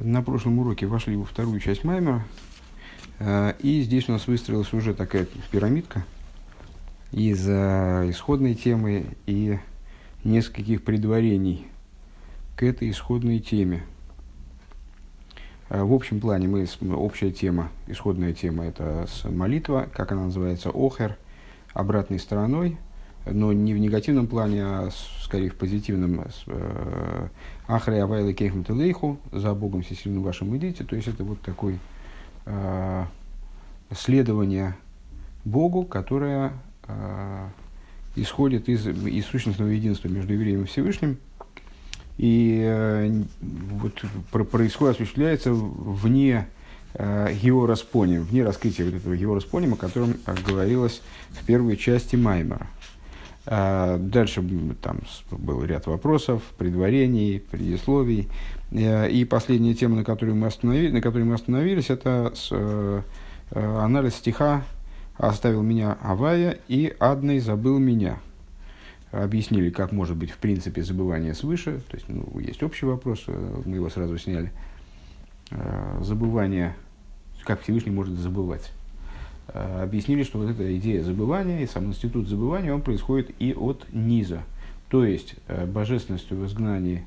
На прошлом уроке вошли во вторую часть Маймера, э, и здесь у нас выстроилась уже такая пирамидка из э, исходной темы и нескольких предварений к этой исходной теме. Э, в общем плане мы, общая тема, исходная тема – это молитва, как она называется, охер, обратной стороной – но не в негативном плане, а скорее в позитивном. Э, Ахрей авайла кейхм телейху, за Богом всесильным вашим идите. То есть это вот такое э, следование Богу, которое э, исходит из, из сущностного единства между евреем и Всевышним. И вот происходит, осуществляется вне э, геораспоним, вне раскрытия вот этого геораспонима, о котором говорилось в первой части Маймера. А, дальше там был ряд вопросов, предварений, предисловий. Э, и последняя тема, на которой мы, остановились, на которой мы остановились, это с, э, э, анализ стиха «Оставил меня Авая и Адный забыл меня». Объяснили, как может быть в принципе забывание свыше. То есть, ну, есть общий вопрос, мы его сразу сняли. Забывание, как Всевышний может забывать. Э, объяснили, что вот эта идея забывания и сам институт забывания, он происходит и от низа. То есть э, божественностью в изгнании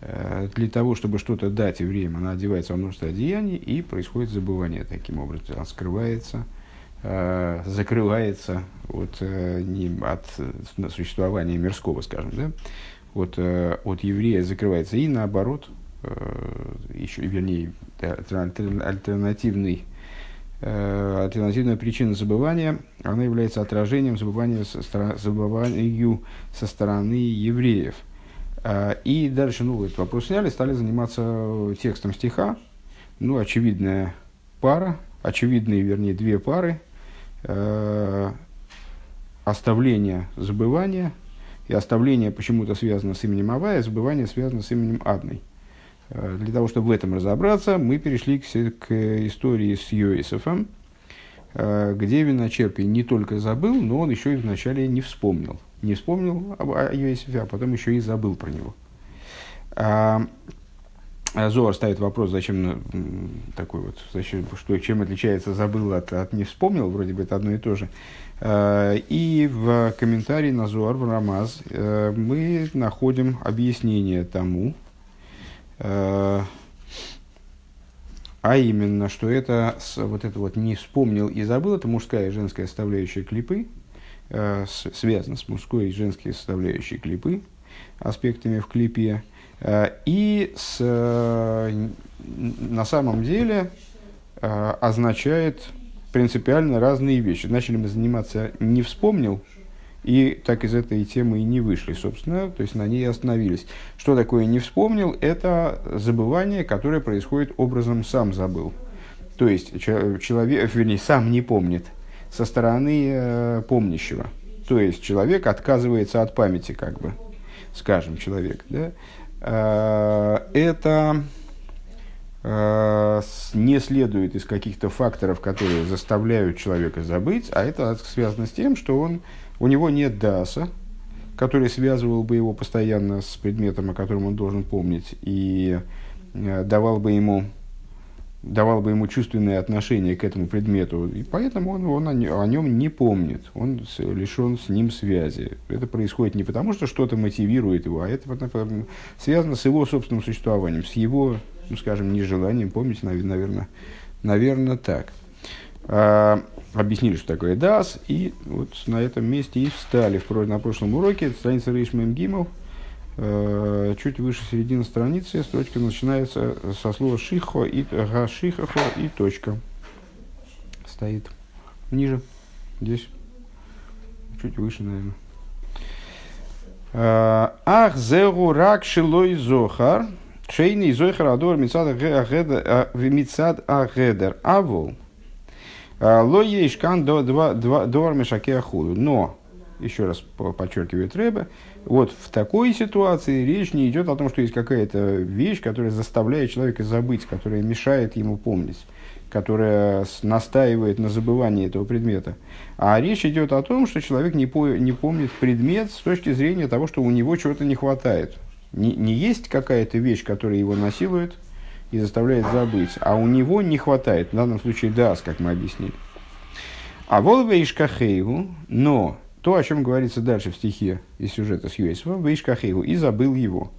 э, для того, чтобы что-то дать евреям, она одевается во множество одеяний, и происходит забывание таким образом. Она скрывается, закрывается от, не, от существования мирского, скажем, да? от, от еврея закрывается и наоборот, еще, вернее, альтернативный альтернативная причина забывания, она является отражением забывания со, стороны, забыванию со стороны евреев. Э, и дальше, ну, этот вопрос сняли, стали заниматься текстом стиха. Ну, очевидная пара, очевидные, вернее, две пары. Э, оставление забывания и оставление почему-то связано с именем Авая, забывание связано с именем Адной. Э, для того, чтобы в этом разобраться, мы перешли к, к истории с Йосифом, э, где виночерпий не только забыл, но он еще и вначале не вспомнил. Не вспомнил о Йосифе, а потом еще и забыл про него. А, а Зоар ставит вопрос, зачем такой вот, зачем, что, чем отличается забыл от, от не вспомнил, вроде бы это одно и то же. Э, и в комментарии на Зоар в Рамаз мы находим объяснение тому, а именно, что это вот это вот не вспомнил и забыл, это мужская и женская составляющая клипы, э, связано с мужской и женской составляющей клипы, аспектами в клипе. Э, и с, на самом деле означает принципиально разные вещи. Начали мы заниматься «не вспомнил», и так из этой темы и не вышли, собственно, то есть на ней остановились. Что такое не вспомнил? Это забывание, которое происходит образом «сам забыл». То есть человек, вернее, сам не помнит со стороны э, помнящего. То есть человек отказывается от памяти, как бы, скажем, человек. Да? Э, это э, не следует из каких-то факторов, которые заставляют человека забыть, а это связано с тем, что он у него нет даса, который связывал бы его постоянно с предметом, о котором он должен помнить, и э, давал бы ему давал бы ему чувственное отношение к этому предмету, и поэтому он, он о, нем не помнит, он лишен с ним связи. Это происходит не потому, что что-то мотивирует его, а это связано с его собственным существованием, с его, ну, скажем, нежеланием помнить, наверное, наверное так. А, объяснили, что такое дас, и вот на этом месте и встали в, на прошлом уроке, страница Рейшмем Гимов, э, чуть выше середины страницы, строчка начинается со слова шихо и га шихохо и точка. Стоит ниже, здесь, чуть выше, наверное. Э, Ах, зеру рак шилой зохар, шейный зохар адор мицад агедер, авол. А, Ло ешкан до двор мешаке. Но, еще раз подчеркивает Рэбе, вот в такой ситуации речь не идет о том, что есть какая-то вещь, которая заставляет человека забыть, которая мешает ему помнить, которая настаивает на забывании этого предмета. А речь идет о том, что человек не, по, не помнит предмет с точки зрения того, что у него чего-то не хватает. Не, не есть какая-то вещь, которая его насилует, и заставляет забыть, а у него не хватает, в данном случае дас, как мы объяснили. А волва ишкахейгу, но то, о чем говорится дальше в стихе из сюжета с Юэсова, ишкахейгу, и забыл его.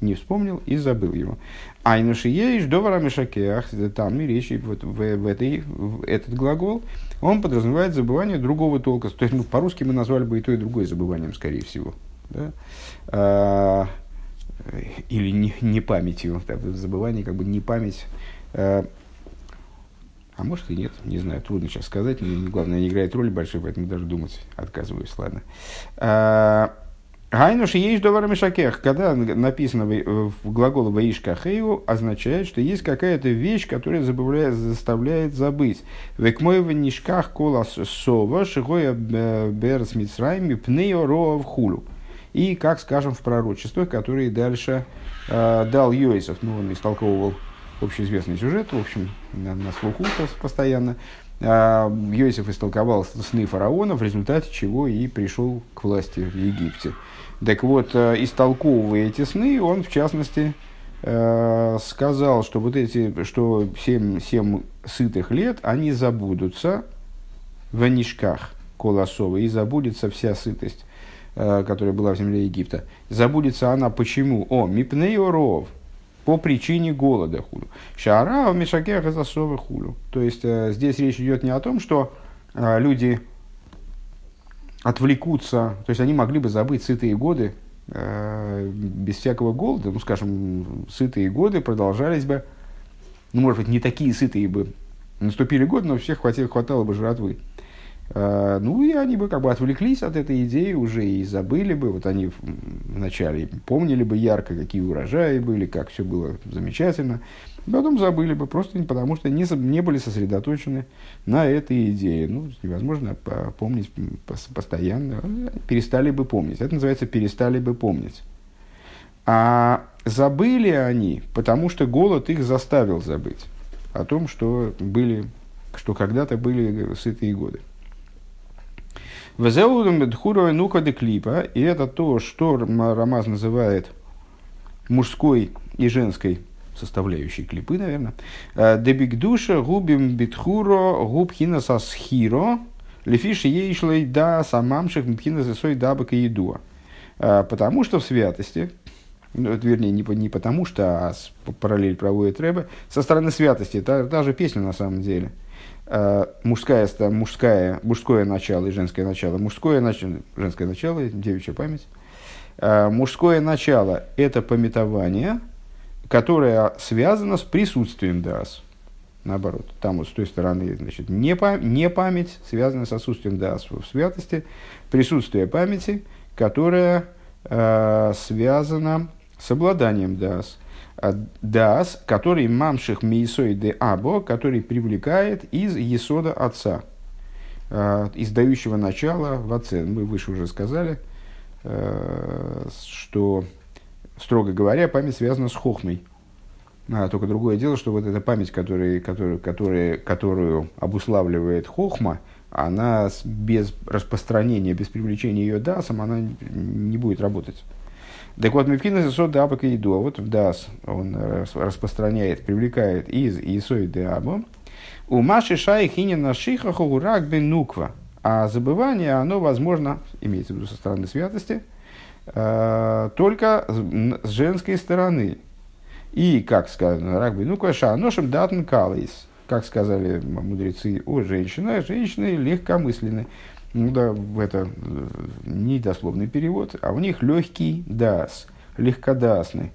Не вспомнил и забыл его. А инушиеиш довара мешакеах, там и речь вот в, в, этой, в этот глагол, он подразумевает забывание другого толка. То есть, ну, по-русски мы назвали бы и то, и другое забыванием, скорее всего. Да? А, или не, не памятью. Да, забывание как бы не память. А, а может и нет, не знаю, трудно сейчас сказать. Мне, главное, не играет роли большой, поэтому даже думать отказываюсь, ладно. А, Гайнуш есть довар мишакех, когда написано в глаголе ваишка хейу, означает, что есть какая-то вещь, которая забавляет, заставляет забыть. Век мой в нишках кола сова, шигоя берс мицрайми, пнео в хулу. И, как скажем, в пророчествах, которые дальше э, дал Йосиф, ну, он истолковывал общеизвестный сюжет, в общем, на, на слуху постоянно. Э, Йосиф истолковал сны фараона, в результате чего и пришел к власти в Египте. Так вот, э, истолковывая эти сны, он, в частности, э, сказал, что вот эти, что семь, семь сытых лет, они забудутся в нишках Колосова, и забудется вся сытость, которая была в земле Египта. Забудется она почему? О, мипнеоров, по причине голода хулю. Шара в мишакех засовы хулю. То есть, здесь речь идет не о том, что люди отвлекутся, то есть они могли бы забыть сытые годы э, без всякого голода, ну, скажем, сытые годы продолжались бы, ну, может быть, не такие сытые бы наступили годы, но всех хватило, хватало бы жратвы. Э, ну, и они бы как бы отвлеклись от этой идеи уже и забыли бы, вот они вначале помнили бы ярко, какие урожаи были, как все было замечательно, Потом забыли бы, просто потому что не, не были сосредоточены на этой идее. Ну, невозможно помнить постоянно. Перестали бы помнить. Это называется перестали бы помнить. А забыли они, потому что голод их заставил забыть о том, что были, что когда-то были сытые годы. Бедхурова Нука де Клипа, и это то, что Рамаз называет мужской и женской составляющей клипы, наверное. Э, Дебигдуша губим битхуро губхина сасхиро лефиши ейшлей да самамших мпхина засой дабака едуа. Э, потому что в святости, ну, вернее, не, не потому что, а параллель проводит Рэбе, со стороны святости, та, та же песня на самом деле. Uh, мужское, мужское, мужское начало и женское начало. Мужское начало, женское начало, девичья память. Uh, мужское начало – это пометование – которая связана с присутствием дас. Наоборот, там вот с той стороны, значит, не, пам- не память, связана с отсутствием дас в святости, присутствие памяти, которая э, связана с обладанием дас. А дас, который мамших миисой де або, который привлекает из есода отца, э, из дающего начала в отце. Мы выше уже сказали, э, что строго говоря, память связана с хохмой. А, только другое дело, что вот эта память, которая, которая, которая, которую обуславливает хохма, она без распространения, без привлечения ее дасом, она не будет работать. Так вот, Мевкина Зесо Дабака Иду, а вот в Дас он распространяет, привлекает из Исои Деаба. У Маши Шай Хинина Шиха Хогурак Бен Нуква. А забывание, оно возможно, имеется в виду со стороны святости – Э, только с женской стороны. И, как сказано, рагби, ну, каша, ношем датн калейс, как сказали мудрецы о женщинах, женщины легкомысленны. Ну да, это э, не дословный перевод, а у них легкий дас, легкодасный.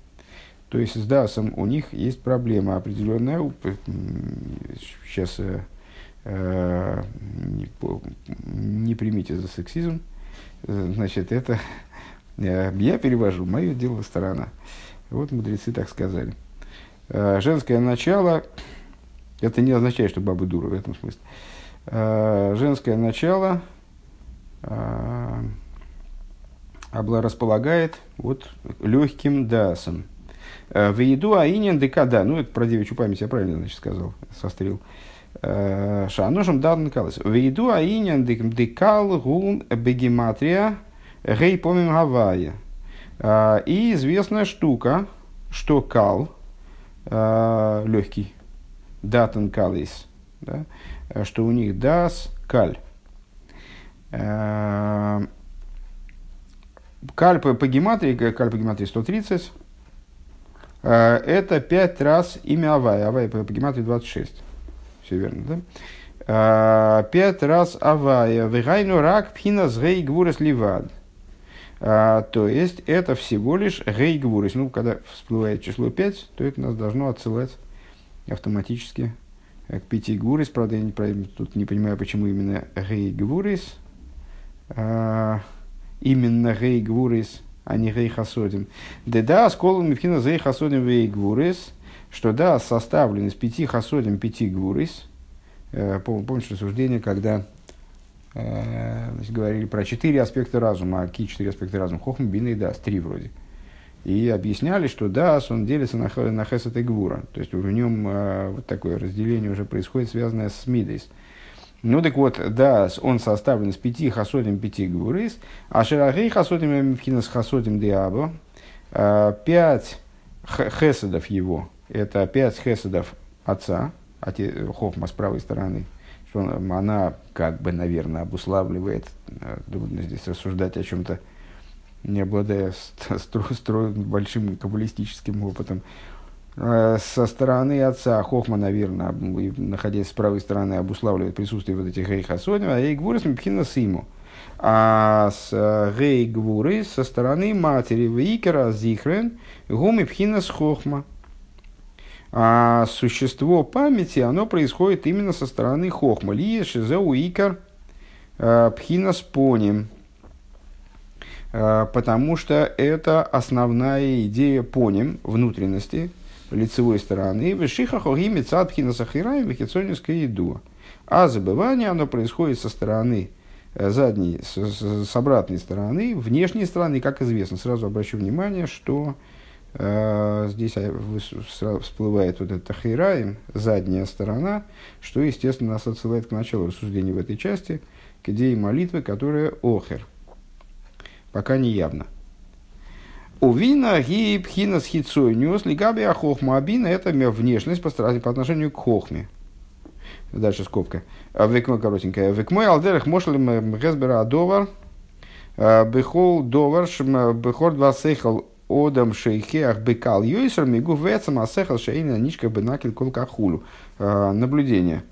То есть с дасом у них есть проблема определенная. Сейчас э, э, не, не примите за сексизм. Значит, это Э, я перевожу, мое дело сторона. Вот мудрецы так сказали. Э, женское начало, это не означает, что бабы дуры в этом смысле. Э, женское начало располагает вот легким дасом. В еду аинен декада, ну это про девичью память я правильно значит, сказал, сострил. Шаношем дан калас. В еду аинен декал гум бегематрия Гей помим Гавайя. А, и известная штука, что кал, легкий, датан калис, да, что у них дас каль. Э, каль по, гематрии, каль по гематрии 130, э, это пять раз имя Авая. Авая по, гематрии 26. Все верно, да? Э, пять раз Авая. Вегайну рак пхина с гей гвурес ливад. То есть, это всего лишь гей гвурес. Ну, когда всплывает число 5, то это нас должно отсылать автоматически к пяти гвурис. Правда, я не, тут не понимаю, почему именно гей гвурис. А, именно гей гвурис, а не гей хасодим. Да, сколу мифхина гей хасодим гей гвурис, что да, составлен из пяти хасодим пяти гвурис. Э, помнишь рассуждение, когда э, значит, говорили про четыре аспекта разума, а какие четыре аспекта разума? Хохм, бина и дас, три вроде. И объясняли, что дас, он делится на, на хесет и гвура. То есть в нем э, вот такое разделение уже происходит, связанное с мидейс. Ну так вот, да, он составлен из пяти хасодим пяти гурис, а ширагей хасодим мимхинас хасодим диабо, а, пять хеседов его, это пять хеседов отца, хохма с правой стороны, что она как бы, наверное, обуславливает, трудно здесь рассуждать о чем-то, не обладая стро, стро, большим каббалистическим опытом, Э, со стороны отца Хохма, наверное, находясь с правой стороны, обуславливает присутствие вот этих гейхасодим, а гейгвурис мипхина симу. А с э, гейгвурис со стороны матери Вейкера Зихрен гуми пхина с Хохма. А существо памяти, оно происходит именно со стороны Хохма. Лия шизеу икар э, пхина с поним. Потому что это основная идея поним, внутренности, лицевой стороны, вышиха хогими цапхина сахираем вехицонинская еду. А забывание, оно происходит со стороны э, задней, с, с, с обратной стороны, внешней стороны, как известно. Сразу обращу внимание, что э, здесь всплывает вот это хейраем, задняя сторона, что, естественно, нас отсылает к началу рассуждения в этой части, к идее молитвы, которая охер. Пока не явно. Увина ги пхина с хитцой нес лигаби ахохма абина это внешность по, по отношению к хохме. Дальше скобка. А Векмой коротенькая. Векмой алдерах мошлем гезбера адовар. А, бехол довар бехор два сехал одам шейхеах бекал йойсер мигу вецам асехал шейна ничка бенакель колкахулу. А, наблюдение.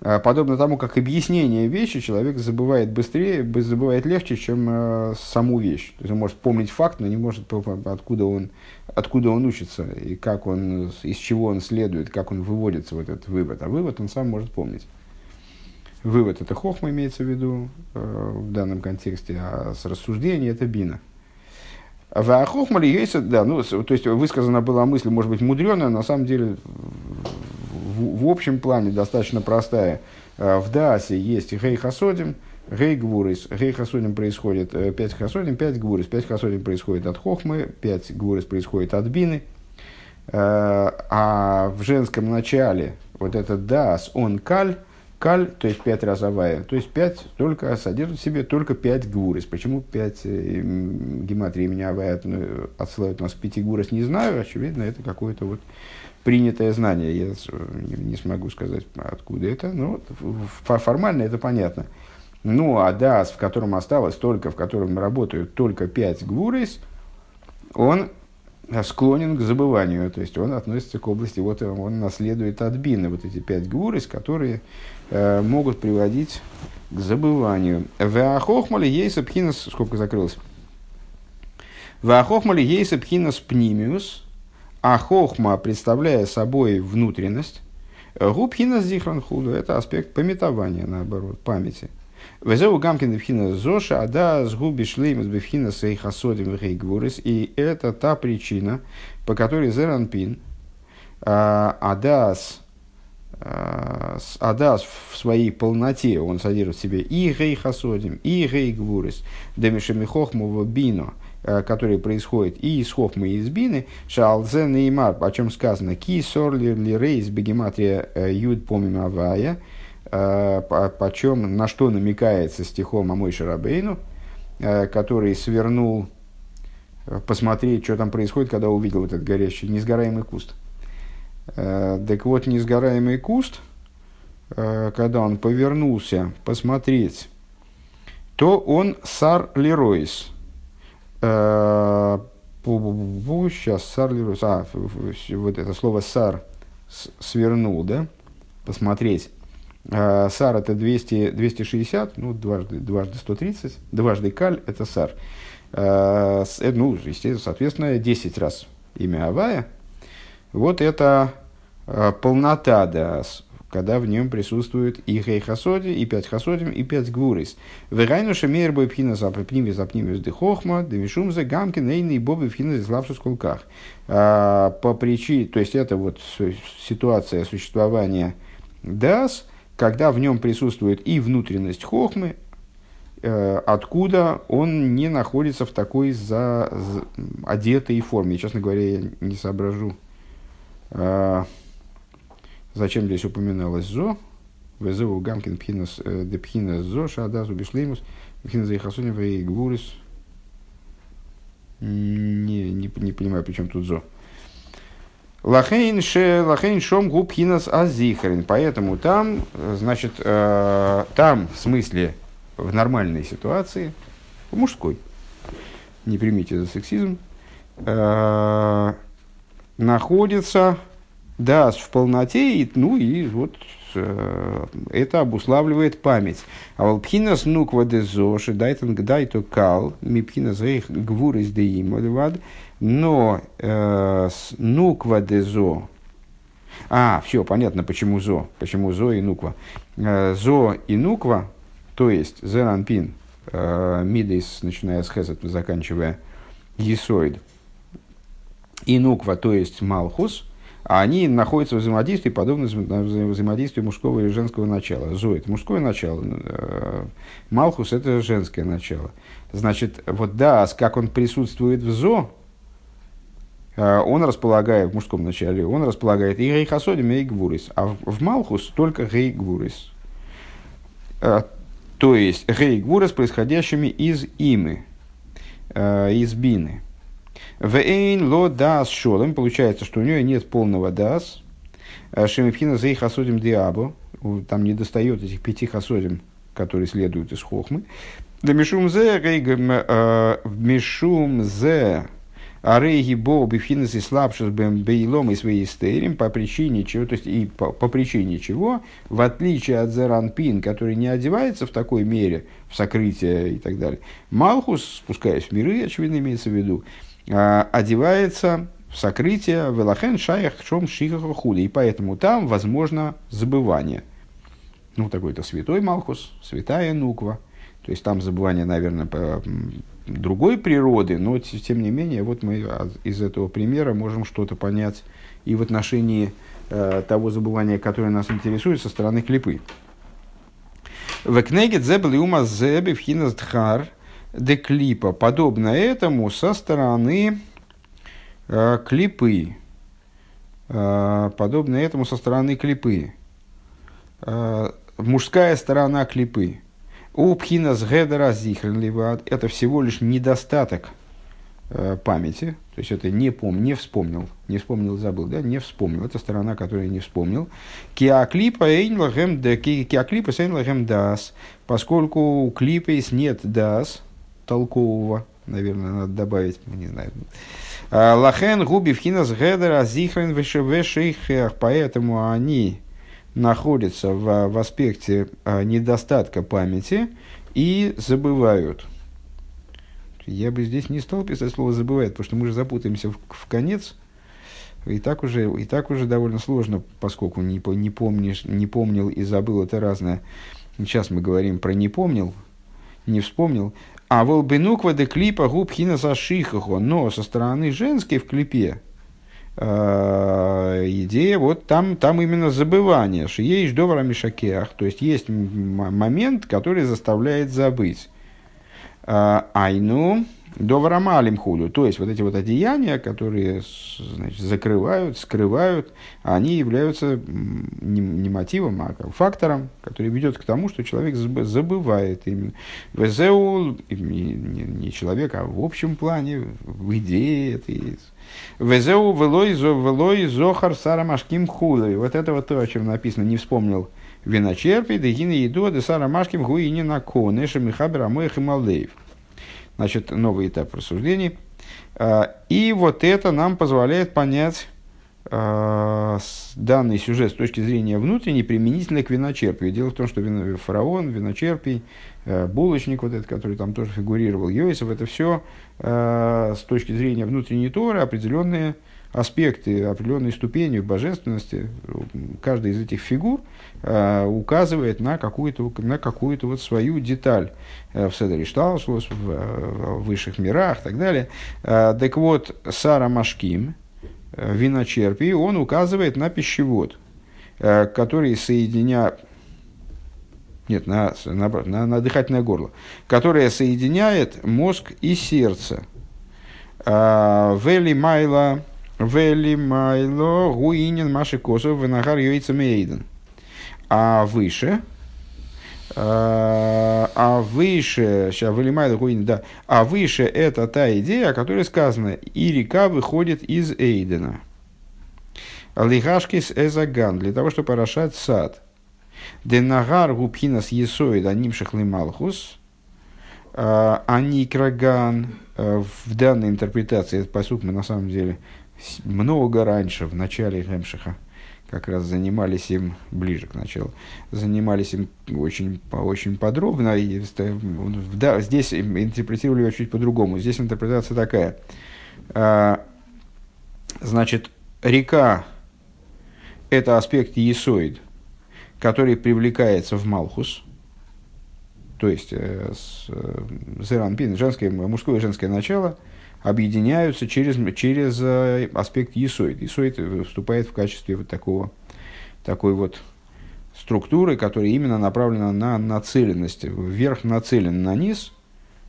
А, подобно тому, как объяснение вещи человек забывает быстрее, забывает легче, чем э, саму вещь. То есть он может помнить факт, но не может откуда он, откуда он учится, и как он, из чего он следует, как он выводится вот этот вывод. А вывод он сам может помнить. Вывод это хохма имеется в виду э, в данном контексте, а с рассуждения это бина. В Ахохмале есть, да, ну, то есть высказана была мысль, может быть, мудреная, на самом деле в, общем плане достаточно простая. Э, в Даасе есть Гей Хасодим, Гей Гвурис. Гей Хасодим происходит 5 э, Хасодим, 5 Гвурис. 5 Хасодим происходит от Хохмы, 5 Гвурис происходит от Бины. Э, а в женском начале вот этот Даас, он Каль, Каль, то есть 5 раз Авая, то есть 5 только содержит в себе только 5 гурис. Почему 5 гематрии меня Авая отсылают нас к 5 гурис, не знаю. Очевидно, это какое-то вот принятое знание. Я не смогу сказать, откуда это, но формально это понятно. Ну, а дас, в котором осталось только, в котором работают только пять гвурис, он склонен к забыванию, то есть он относится к области, вот он наследует от бины, вот эти пять гвурис, которые э, могут приводить к забыванию. Веахохмали ейса пхинас, сколько закрылось? Веахохмали ейса пхинас пнимиус, а хохма, представляя собой внутренность, губхина зихран худу, это аспект пометования, наоборот, памяти. Везеу гамкин бифхина зоша, а да сгуби шлейм бифхина сейхасодим гейгвурис. И это та причина, по которой зеранпин, а, адас, а, адас в своей полноте, он содержит в себе и гейхасодим, и гейгвурис, демишемихохмова бино – которые происходят и из Хохмы, и из Бины, Шалзе Неймар, о чем сказано, Ки Сорли Ли Рейс Бегематрия э, Юд Помим Авая, э, почем, на что намекается стихом Амой Шарабейну, который свернул посмотреть, что там происходит, когда увидел этот горящий, несгораемый куст. Э, так вот, несгораемый куст, э, когда он повернулся посмотреть, то он сар леройс. Сейчас сар леройс. А, вот это слово сар свернул, да? Посмотреть. Э, сар это 200, 260, ну, дважды, дважды 130, дважды каль это сар. Ну, естественно, соответственно, 10 раз имя Авая. Вот это Э, полнота дас, когда в нем присутствует и хей хасоди, и пять хасодим, и пять гвурис. Верайну шемер бой пхина за пними за пними с дыхохма, девишум за гамки нейный бобы пхина из лавши скулках. По причине, то есть это вот ситуация существования дас, когда в нем присутствует и внутренность хохмы, э, откуда он не находится в такой за, за одетой форме. Честно говоря, я не соображу. Зачем здесь упоминалось зо? Везову гамкин пхинас э, депхинас зо шадазу бишлеймус пхинас заихасуним и гвурис. Не, не, не понимаю, при тут зо. Лахейн ше шом губхинас азихарин. Поэтому там, значит, э, там в смысле в нормальной ситуации, в мужской, не примите за сексизм, э, находится да, в полноте, и, ну и вот э, это обуславливает память. А волпхинас нуква де зоши, дайтан гдайто кал, мипхинас рейх гвурис де имодвад, но э, нуква де зо, а, все, понятно, почему зо, почему зо и нуква. Э, зо и нуква, то есть зеранпин, э, мидейс, начиная с хесет, заканчивая есоид, и нуква, то есть малхус – они находятся в взаимодействии, подобно взаимодействию мужского и женского начала. Зо – мужское начало, э, Малхус – это женское начало. Значит, вот да, как он присутствует в Зо, э, он располагает в мужском начале, он располагает и Рейхасодим, и Гвурис, а в Малхус только Рей Гвурис. Э, то есть Рей Гвурис, происходящими из имы, из бины – Вейн ло дас шолем. Получается, что у нее нет полного дас. Э, Шемипхина за их осудим диабо. Там не достает этих пяти хасодим, которые следуют из хохмы. Да мишум зе э, мишум зе Арейги Бо Бифхинес и слабшис Бейлом и своей стерим по причине чего, то есть и по, по причине чего, в отличие от Зеранпин, который не одевается в такой мере, в сокрытие и так далее, Малхус, спускаясь в миры, очевидно имеется в виду, а, одевается в сокрытие велахен шаях шом шихаха. И поэтому там возможно забывание. Ну, такой-то святой Малхус, святая Нуква. То есть там забывание, наверное, другой природы, но тем не менее, вот мы из этого примера можем что-то понять и в отношении э, того забывания, которое нас интересует со стороны клипы. В книге Зебл и Ума Зебе в Хинас клипа, подобно этому со стороны э, клипы. Э, подобно этому со стороны клипы. Э, мужская сторона клипы. У пхина с гедера это всего лишь недостаток памяти, то есть это не пом, не вспомнил, не вспомнил, забыл, да, не вспомнил, это сторона, которая не вспомнил. Киаклипа эйнлагем дас, поскольку у клипейс нет дас, толкового, наверное, надо добавить, не знаю. А, Лахен губи вхинас гедера зихрен вешейхех, поэтому они находятся в, в аспекте а, недостатка памяти и забывают. Я бы здесь не стал писать слово «забывает», потому что мы же запутаемся в, в конец, и так, уже, и так уже довольно сложно, поскольку не, не, помнишь, не помнил и забыл, это разное. Сейчас мы говорим про «не помнил», не вспомнил. А волбенуква де клипа губ хина зашихахо. Но со стороны женской в клипе э, идея, вот там, там именно забывание, есть довара мишакеах, то есть есть момент, который заставляет забыть. Айну, Доварамалим худу. То есть, вот эти вот одеяния, которые значит, закрывают, скрывают, они являются не, не мотивом, а фактором, который ведет к тому, что человек забывает именно. Везеу, не, не, не человек, а в общем плане, в идее это есть. Велой, велой зохар сарамашким худой. Вот это вот то, о чем написано, не вспомнил виночерпи, дегина еду, де сарамашким гуини на коне, шамихабер амоих и малдеев. Значит, новый этап рассуждений. А, и вот это нам позволяет понять а, данный сюжет с точки зрения внутренней применительно к виночерпию. Дело в том, что фараон, виночерпий, а, булочник, вот этот, который там тоже фигурировал, Йосиф, это все с точки зрения внутренней Торы определенные аспекты, определенной ступени божественности, каждая из этих фигур э, указывает на какую-то, на какую-то вот свою деталь э, в Седере Шталшлос, в, в высших мирах и так далее. Э, так вот, Сара Машким, э, виночерпий, он указывает на пищевод, э, который соединяет нет, на, на, на, на дыхательное горло, которое соединяет мозг и сердце. Э, Вели Майла Вели майло гуинин маши косов венагар йойца мейден. А выше, а, а выше, сейчас вылимает гуин, да, а выше это та идея, о которой сказано, и река выходит из Эйдена. Лихашкис эзаган, для того, чтобы порошать сад. Денагар губхинас есоид анимших лималхус, аникраган, в данной интерпретации, этот посуд мы на самом деле много раньше, в начале Гемшиха, как раз занимались им, ближе к началу, занимались им очень, очень подробно. И, да, здесь интерпретировали его чуть по-другому. Здесь интерпретация такая. А, значит, река – это аспект есоид, который привлекается в Малхус, то есть э, э, Зеранпин, женское, мужское и женское начало – объединяются через, через э, аспект есоид. Есоид вступает в качестве вот такого, такой вот структуры, которая именно направлена на нацеленность. Вверх нацелен на низ.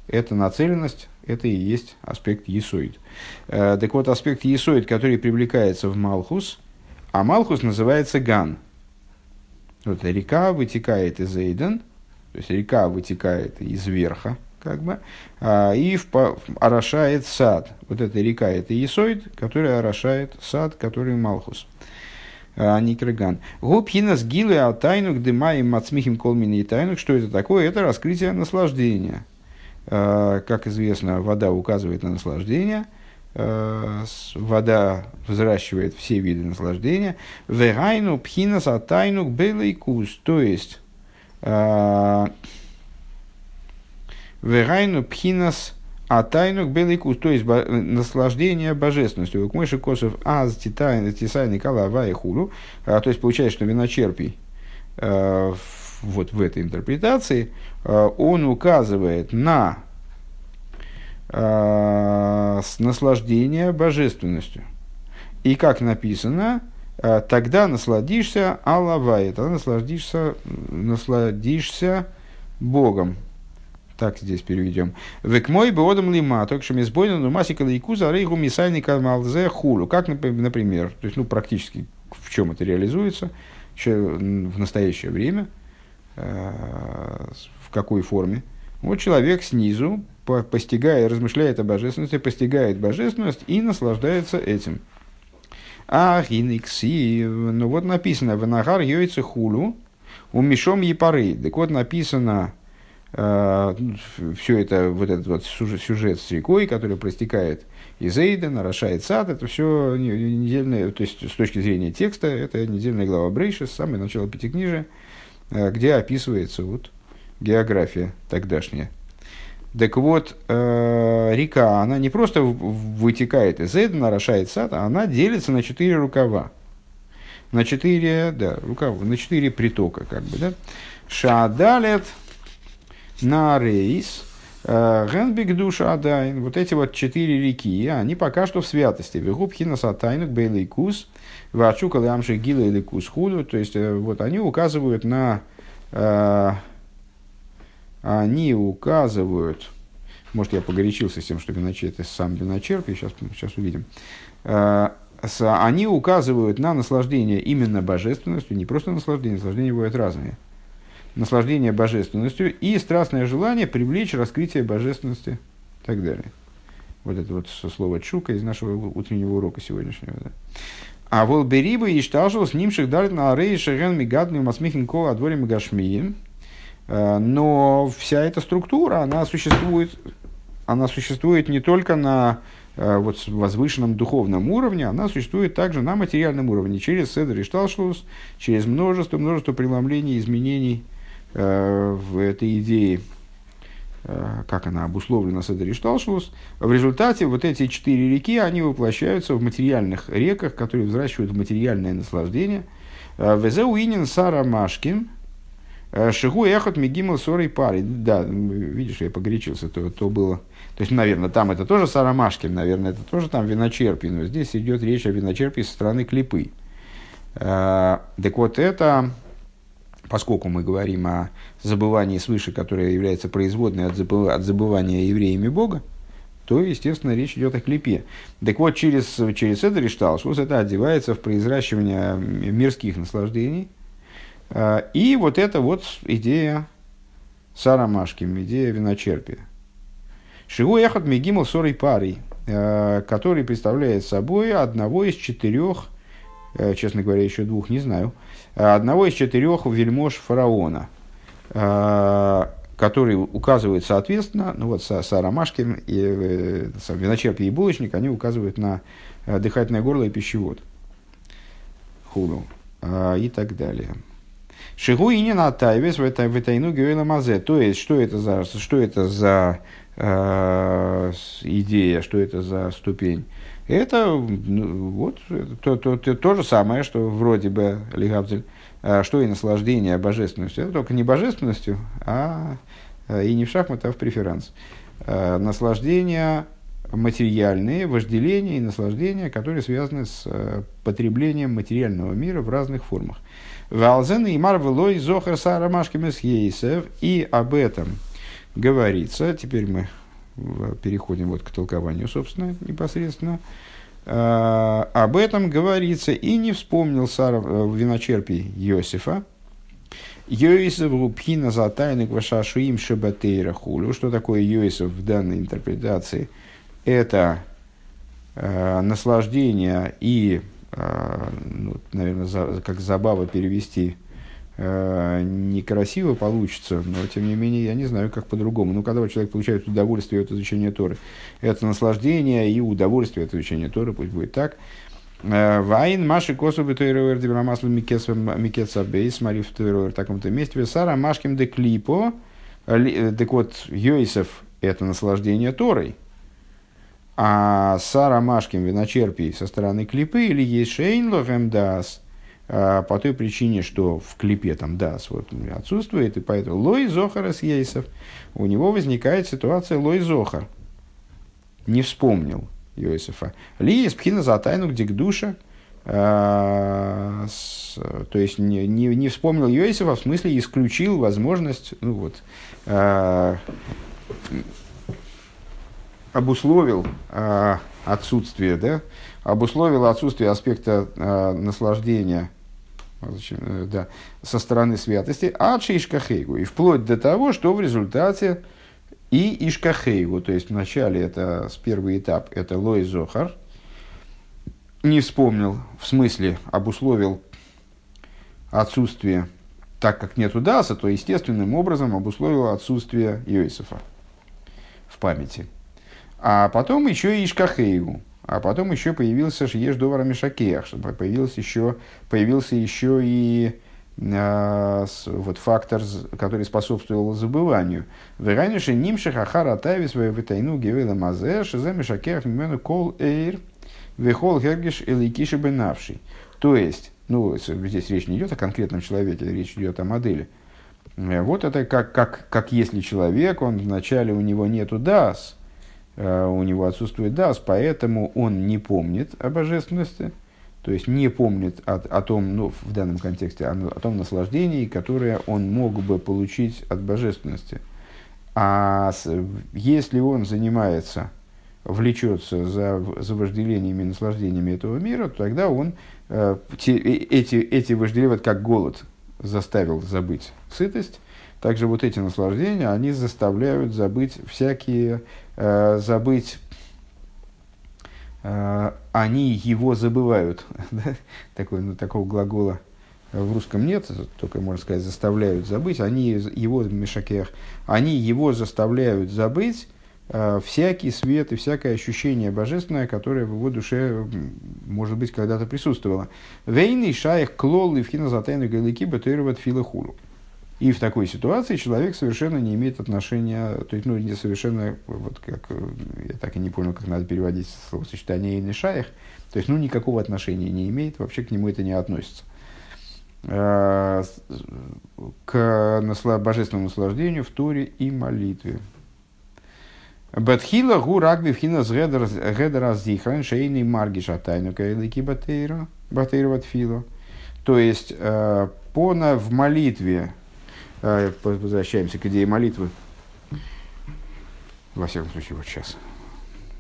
Это нацеленность, это и есть аспект есоид. Э, так вот, аспект есоид, который привлекается в Малхус, а Малхус называется Ган. Вот река вытекает из Эйден, то есть река вытекает из верха, как бы, а, и в, орошает сад. Вот эта река, это Есоид, которая орошает сад, который Малхус. А не Крыган. Губхинас гилы а тайну дыма и мацмихим колмини и тайну. Что это такое? Это раскрытие наслаждения. А, как известно, вода указывает на наслаждение. Вода взращивает все виды наслаждения. Вегайну а тайну белый кус. То есть, Верайну пхинас а тайнук беликус, то есть наслаждение божественностью. К мыши косов аз титайн тисай никола авая хулу. То есть получается, что виночерпий э, вот в этой интерпретации э, он указывает на э, наслаждение божественностью. И как написано, тогда насладишься Аллавай, тогда насладишься, насладишься Богом. Так здесь переведем. Век мой бы одам лима, только что мизбойна, но масика лейкуза, рейгу мисайника малзе хулу. Как, например, то есть, ну, практически в чем это реализуется в настоящее время, э, в какой форме. Вот человек снизу, постигая, размышляет о божественности, постигает божественность и наслаждается этим. А гиникси, ну вот написано, в нагар хулу, у мишом епары. Так вот написано, все это, вот этот вот сюжет с рекой, который простекает из Эйдена, орошает сад, это все недельное, то есть с точки зрения текста, это недельная глава Брейша, с самого начала Пятикнижия, э, где описывается вот география тогдашняя. Так вот, э, река, она не просто вытекает из Эйдена, орошает сад, а она делится на четыре рукава. На четыре, да, рукава, на четыре притока, как бы, да. Шадалет, на рейс, э, Генбик душа Адайн, вот эти вот четыре реки, они пока что в святости. Вегубхи на сатайнук бейлый кус, вачука лямши гила или худу. То есть, э, вот они указывают на... Э, они указывают Может, я погорячился с тем, что виночерпий сам виночерпий, сейчас, сейчас увидим. Они указывают на наслаждение именно божественностью, не просто наслаждение, наслаждение бывают разные. Наслаждение божественностью и страстное желание привлечь раскрытие божественности и так далее. Вот это вот слово «чука» из нашего утреннего урока сегодняшнего. Да. А волбериба и штажил с ним шехдалит на арей шеген мигадный масмихин кол адворе мигашмиин. Э, но вся эта структура, она существует, она существует не только на э, вот, возвышенном духовном уровне, она существует также на материальном уровне, через Седр и Шталшлус, через множество, множество преломлений, изменений в этой идее Э, как она обусловлена с этой Шталшус, в результате вот эти четыре реки, они воплощаются в материальных реках, которые взращивают материальное наслаждение. Э, Везеуинин Сара Машкин, э, Шигу эхот мигимал сорой пари. Да, видишь, я погорячился, то, то было. То есть, наверное, там это тоже Сарамашкин, наверное, это тоже там виночерпий, но здесь идет речь о виночерпии со стороны клипы. Так вот, это поскольку мы говорим о забывании свыше, которое является производной от, забыв... от забывания евреями Бога, то, естественно, речь идет о клипе. Так вот, через, через это Ришталшус это одевается в произращивание мирских наслаждений. А, и вот это вот идея Сарамашким, идея виночерпия. Шигу эхот мегимал сорой парой, а, который представляет собой одного из четырех, э, честно говоря, еще двух не знаю, одного из четырех вельмож фараона, э, который указывает, соответственно, ну вот Сара Машкин, и, э, виночерпий и булочник, они указывают на дыхательное горло и пищевод. Худу. И так далее. Шигу и не на тайвес в тайну геойла мазе. То есть, что это за, что это за э, идея, что это за ступень? Это ну, вот, то, то, то, то же самое, что вроде бы Лигабзель, а, что и наслаждение божественностью. Это только не божественностью, а, а и не в шахмат, а в преферанс. А, наслаждение материальные, вожделения и наслаждения, которые связаны с потреблением материального мира в разных формах. Валзен и Марвелой Зохар Сара Машкимес И об этом говорится, теперь мы переходим вот к толкованию, собственно, непосредственно. А, об этом говорится и не вспомнил Сара в э, виночерпий Иосифа. Йосиф Рубхина за тайны Квашашуим Шабатейра Хулю. Что такое Йосиф в данной интерпретации? Это э, наслаждение и, э, ну, наверное, за, как забава перевести Э, некрасиво получится, но тем не менее я не знаю, как по-другому. Ну, когда человек получает удовольствие от изучения Торы, это наслаждение и удовольствие от изучения Торы, пусть будет так. Э, Вайн Маши Косу Бетойровер Дебрамаслу Микеца Бейс, Мари в в таком-то месте. Сара Машким де Клипо. Э, так вот, Йосиф – это наслаждение Торой. А Сара Машким виночерпий со стороны клипы или есть Шейн Лохем Дас – а, по той причине, что в клипе там дас вот, отсутствует, и поэтому лой зохар с ейсов, у него возникает ситуация лой зохар. Не вспомнил Иосифа. Ли из пхина за тайну где к душе, а, то есть не, не, не вспомнил Иосифа, в смысле исключил возможность, ну вот, а, обусловил отсутствие, да, обусловил отсутствие аспекта наслаждения а зачем, э, да, со стороны святости, а Ишкахейгу. И вплоть до того, что в результате и Ишкахейгу, то есть вначале это с первый этап, это Лой Зохар, не вспомнил, в смысле обусловил отсутствие, так как нету Даса, то естественным образом обусловил отсутствие Йосифа в памяти. А потом еще и Ишкахейгу. А потом еще появился Шиеш Довара Мишакеях, появился еще, появился еще и э, вот фактор, который способствовал забыванию. Вераниши нимших ахара тайвис витайну гевела мазе шизе Мишакеях мимену кол эйр вехол хергиш эликиши бенавший. То есть, ну, здесь речь не идет о конкретном человеке, речь идет о модели. Э, вот это как, как, как если человек, он вначале у него нету дас, у него отсутствует дас, поэтому он не помнит о божественности, то есть не помнит о, о том, ну, в данном контексте, о, о том наслаждении, которое он мог бы получить от божественности. А с, если он занимается, влечется за, за вожделениями и наслаждениями этого мира, то тогда он э, те, эти, эти вожделения, вот как голод заставил забыть сытость, также вот эти наслаждения, они заставляют забыть всякие, э, забыть, э, они его забывают. Такой, ну, такого глагола в русском нет, только, можно сказать, заставляют забыть. Они его, Мишакех, они его заставляют забыть всякий свет и всякое ощущение божественное, которое в его душе, может быть, когда-то присутствовало. Вейный шаях клол и вхина затайну галики батырват филахулу. И в такой ситуации человек совершенно не имеет отношения, то есть, ну, не совершенно, вот как, э, я так и не понял, как надо переводить словосочетание «и шаях», то есть, ну, никакого отношения не имеет, вообще к нему это не относится. Э, к божественному наслаждению в Туре и молитве. Батхила гу рагби вхина с гедера зихран шейный марги шатайну кайлики батейра батейра ватфила. То есть, э, по, в молитве возвращаемся к идее молитвы. Во всяком случае, вот сейчас,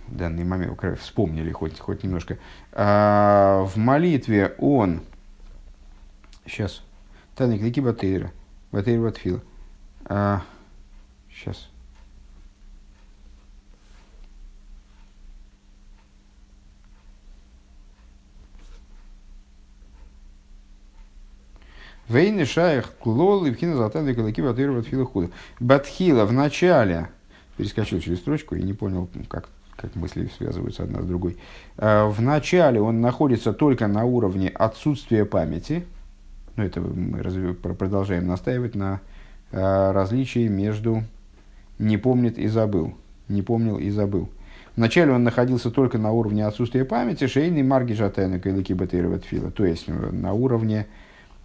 в данный момент, вспомнили хоть, хоть немножко. А, в молитве он, сейчас, Таник Лики Батейра, Батейра Батфила. А, сейчас. Вейны шаях клол и вхина золотая калаки батырова тфила худа. Батхила в начале, перескочил через строчку и не понял, как, как мысли связываются одна с другой. А, в начале он находится только на уровне отсутствия памяти. Ну, это мы продолжаем настаивать на а, различии между не помнит и забыл. Не помнил и забыл. Вначале он находился только на уровне отсутствия памяти, шейный марги жатайна кайлики батырова тфила. То есть на уровне Э,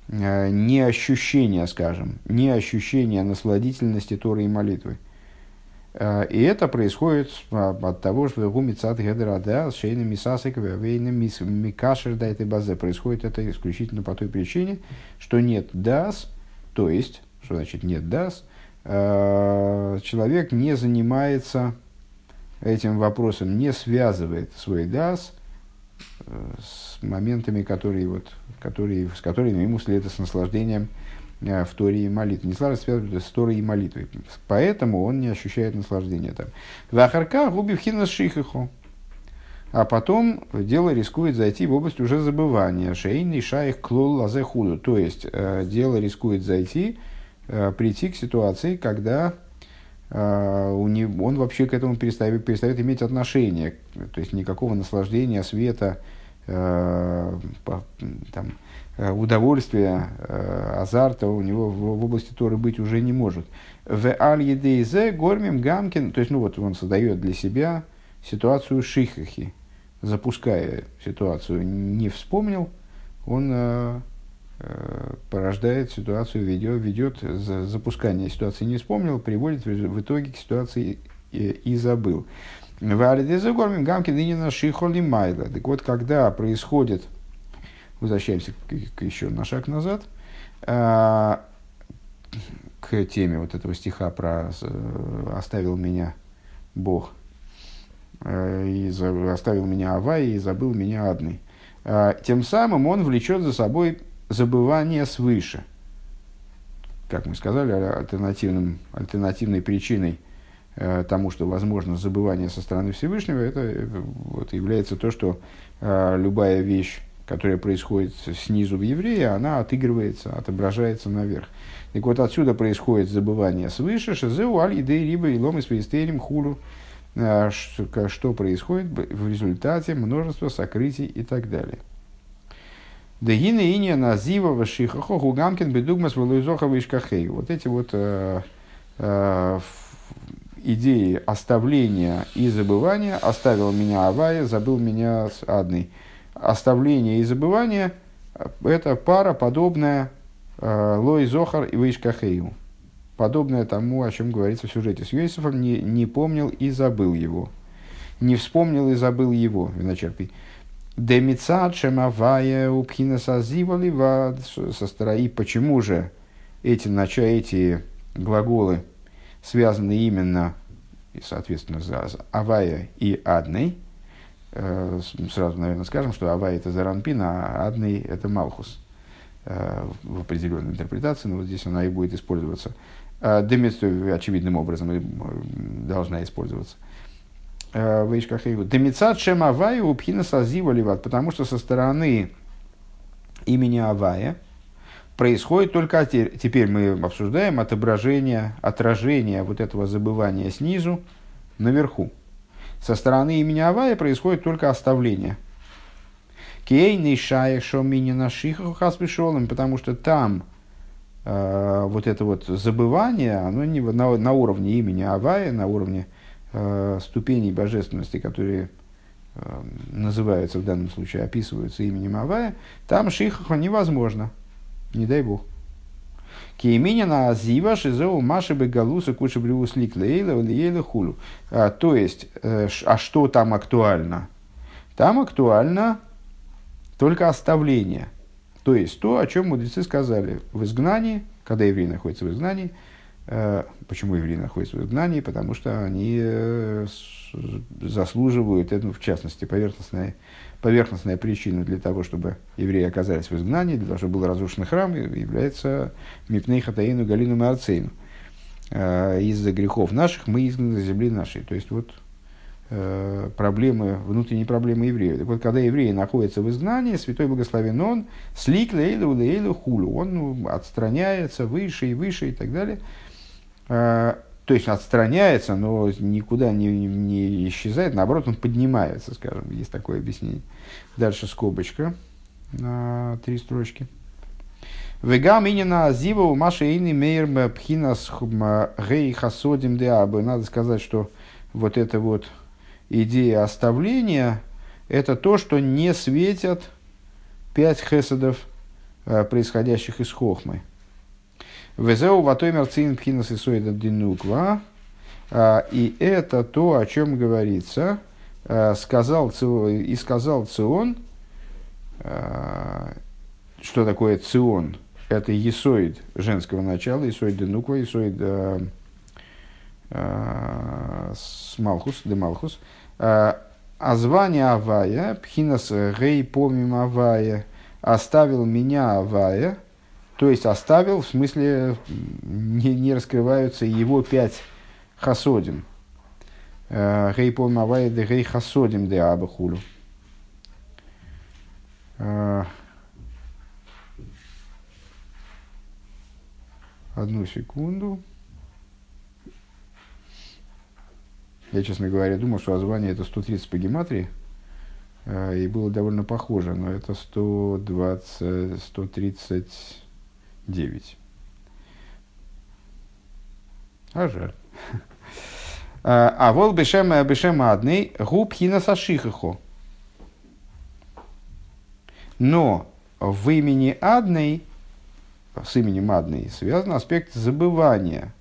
не ощущение, скажем, не ощущение насладительности Торы и молитвы. Э, и это происходит а, от того, что гумицат гедрада с шейным мисасик вейным микашер да этой базе. Происходит это исключительно по той причине, что нет дас, то есть, что значит нет дас, э, человек не занимается этим вопросом, не связывает свой дас с моментами, которые вот которые, с которыми ему следует с наслаждением э, в Торе и молитве. Не сложно связывать с Торой и молитвой. Поэтому он не ощущает наслаждения там. Вахарка губи вхина шихиху. А потом дело рискует зайти в область уже забывания. Шейный шаих клол лазе худу. То есть, э, дело рискует зайти, э, прийти к ситуации, когда у него, он вообще к этому перестает, перестает иметь отношение. То есть, никакого наслаждения, света, Э, там, э, удовольствия, э, азарта у него в, в области Торы быть уже не может. В аль едейзе гормим гамкин, то есть, ну вот он создает для себя ситуацию шихахи, запуская ситуацию, не вспомнил, он порождает ситуацию, ведет, ведет запускание ситуации не вспомнил, приводит в итоге к ситуации и, и забыл. Так вот, когда происходит, возвращаемся еще на шаг назад, э, к теме вот этого стиха про э, «оставил меня Бог», э, и «оставил меня Авай и забыл меня одной». Э, тем самым он влечет за собой забывание свыше. Как мы сказали, альтернативным, альтернативной причиной – Э, тому, что возможно забывание со стороны Всевышнего, это э, вот, является то, что э, любая вещь, которая происходит снизу в еврея, она отыгрывается, отображается наверх. Так вот отсюда происходит забывание свыше, шезеу аль идей либо илом из перестерим хулу, что происходит в результате множества сокрытий и так далее. Дегина иния назива вашихахо гугамкин бедугмас валуизоха вишкахей. Вот эти вот э, э, идеи оставления и забывания оставил меня Авая, забыл меня с Адной. Оставление и забывание – это пара, подобная э, Лой Зохар и Вейшкахею. Подобное тому, о чем говорится в сюжете с Йосифом, не, не помнил и забыл его. Не вспомнил и забыл его, виночерпий. Демицад шемавая упхина сазивали со стороны. Почему же эти, нача, эти глаголы – связаны именно, и, соответственно, за Авая и Адной. Э, сразу, наверное, скажем, что Авая – это Заранпин, а Адный – это Малхус э, в определенной интерпретации, но вот здесь она и будет использоваться. Демицу очевидным образом должна использоваться. Вейшкахейгу. Демицат шем Авая у пхина сазива ливат, потому что со стороны имени Авая – происходит только теперь мы обсуждаем отображение, отражение вот этого забывания снизу наверху. Со стороны имени Авая происходит только оставление. Кейный шая шомини на шихахас потому что там э, вот это вот забывание, оно не на, на уровне имени Авая, на уровне э, ступеней божественности, которые э, называются в данном случае, описываются именем Авая, там шихаха невозможно. Не дай бог. Кейминина азива шизеу маши бегалуса куча блюус лик лейла лейла хулу. А, то есть, э, а что там актуально? Там актуально только оставление. То есть то, о чем мудрецы сказали в изгнании, когда евреи находятся в изгнании. Э, почему евреи находятся в изгнании? Потому что они э, заслуживают, это, в частности, поверхностное поверхностная причина для того, чтобы евреи оказались в изгнании, для того, чтобы был разрушен храм, является Мипней Хатаину Галину Марцейну. Из-за грехов наших мы изгнаны за земли нашей. То есть, вот э, проблемы, внутренние проблемы евреев. Так вот, когда евреи находятся в изгнании, святой благословен он, слик лейлу лейлу хулу, он ну, отстраняется выше и выше и так далее. А, то есть отстраняется, но никуда не, не исчезает, наоборот, он поднимается, скажем, есть такое объяснение. Дальше скобочка на три строчки. Вега минина зива у Маши Эйни Мейр Пхинас Гей Хасодим Деабы. Надо сказать, что вот эта вот идея оставления, это то, что не светят пять хесадов, э, происходящих из хохмы. Везеу ватоймер цин пхинас и соида динуква. А, и это то, о чем говорится, а, сказал, и сказал Цион, а, что такое Цион? Это есоид женского начала, есоид денуква, есоид смалхус, демалхус. А звание Авая, пхинас гей помим Авая, оставил меня Авая, то есть оставил, в смысле не, не раскрываются его пять хасодим. Э, гей пол мавай де гей хасодим де абахулю. Э, одну секунду. Я, честно говоря, думал, что название это 130 по гематрии. Э, и было довольно похоже, но это 120, 130 9. А жаль. А вол бешем бешем адный губ хинасашихахо. Но в имени адный, с именем адный, связан аспект забывания.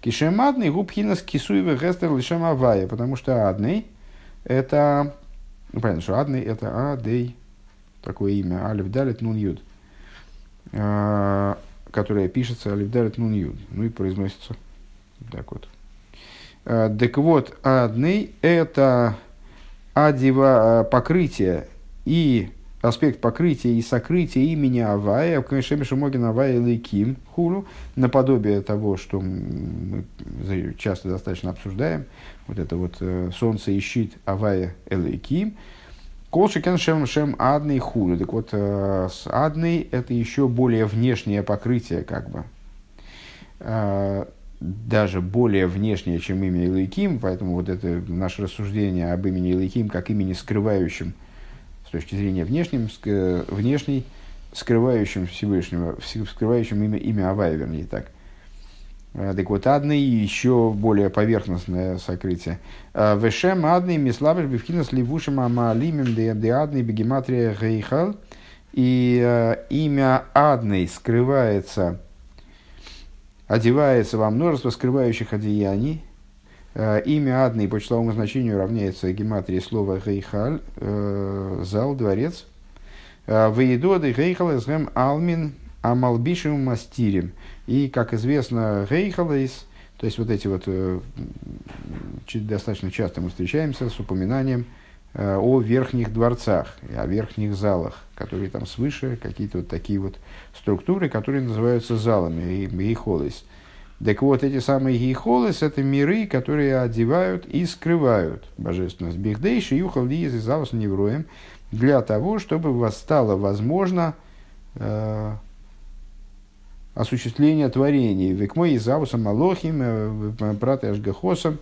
Кишем адный губ хинас кисуевы гестер лишем авая, потому что адный это, ну понятно, что адный это адей, такое имя, алиф далит нун юд. А, которая пишется Алифдарит Нун Юд, ну и произносится так вот. А, так вот, адный – это адива, а, покрытие и аспект покрытия и сокрытия имени Авая, Кмешеми Шумогин Авая Лейким Хулу, наподобие того, что мы часто достаточно обсуждаем, вот это вот э, солнце и щит Авая Элейким – Колшикен шем шем адный худу. Так вот, э, с адной это еще более внешнее покрытие, как бы. Э, даже более внешнее, чем имя Илайким, поэтому вот это наше рассуждение об имени Илайким как имени скрывающим, с точки зрения внешним, внешней, скрывающим Всевышнего, скрывающим имя, имя Авая, вернее так – Э, так вот, адный еще более поверхностное сокрытие. Э, Вешем адный мислабеш бифхинас ливушим амалимим де адный бегематрия гейхал. И э, имя адный скрывается, одевается во множество скрывающих одеяний. Имя адный по числовому значению равняется гематрии слова гейхаль, зал, дворец. Ваедоды гейхал эсгэм алмин амалбишим мастирим. И, как известно, Рейхалейс, То есть вот эти вот, достаточно часто мы встречаемся с упоминанием о верхних дворцах, о верхних залах, которые там свыше, какие-то вот такие вот структуры, которые называются залами, и холос. Так вот, эти самые гейхолес – это миры, которые одевают и скрывают божественность. Бихдейши юхал диез и залус невроем для того, чтобы вас стало возможно э, осуществление творений. Векмой и завусом алохим, э, брат Ашгахосом,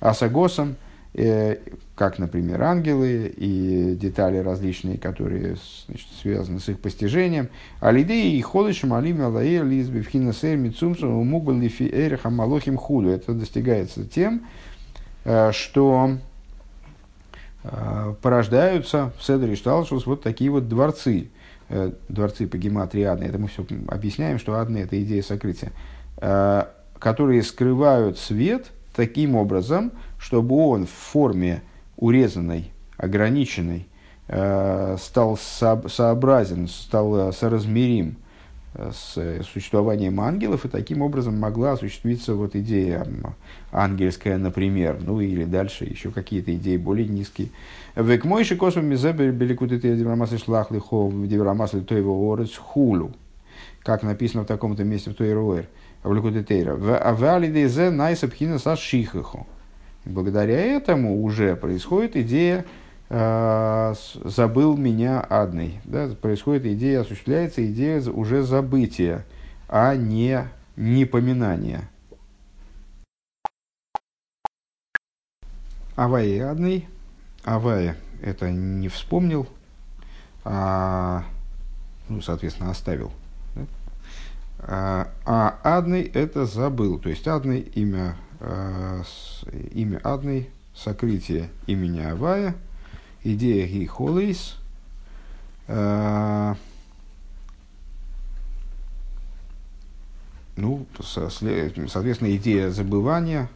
Асагосом – Э, как, например, ангелы и детали различные, которые значит, связаны с их постижением. Алидеи и холышем алим алаэ лизби вхинасэр мицумсу умугбал лифи эриха малохим худу. Это достигается тем, э, что э, порождаются в Седре Шталшус вот такие вот дворцы. Дворцы по гематрии Адны. Это мы все объясняем, что Адны – это идея сокрытия. Которые скрывают свет таким образом, чтобы он в форме урезанной, ограниченной, э, стал сообразен, стал э, соразмерим э, с существованием ангелов, и таким образом могла осуществиться вот идея ангельская, например, ну или дальше еще какие-то идеи более низкие. Век мойши космом мизебер беликутыты деврамасли шлахлихо деврамасли тоево орец хулу. Как написано в таком-то месте в Тойруэр, в Ликутетейра. В авалидезе найсабхина сашихахо. Благодаря этому уже происходит идея э, «забыл меня адный». Да? Происходит идея, осуществляется идея уже забытия, а не непоминания. Авая адный. Авая – это не вспомнил, а, ну, соответственно, оставил. А, а адный – это забыл. То есть, адный – имя Э, имя Адный, сокрытие имени Авая, идея Гейхолейс, э, ну, соответственно, идея забывания,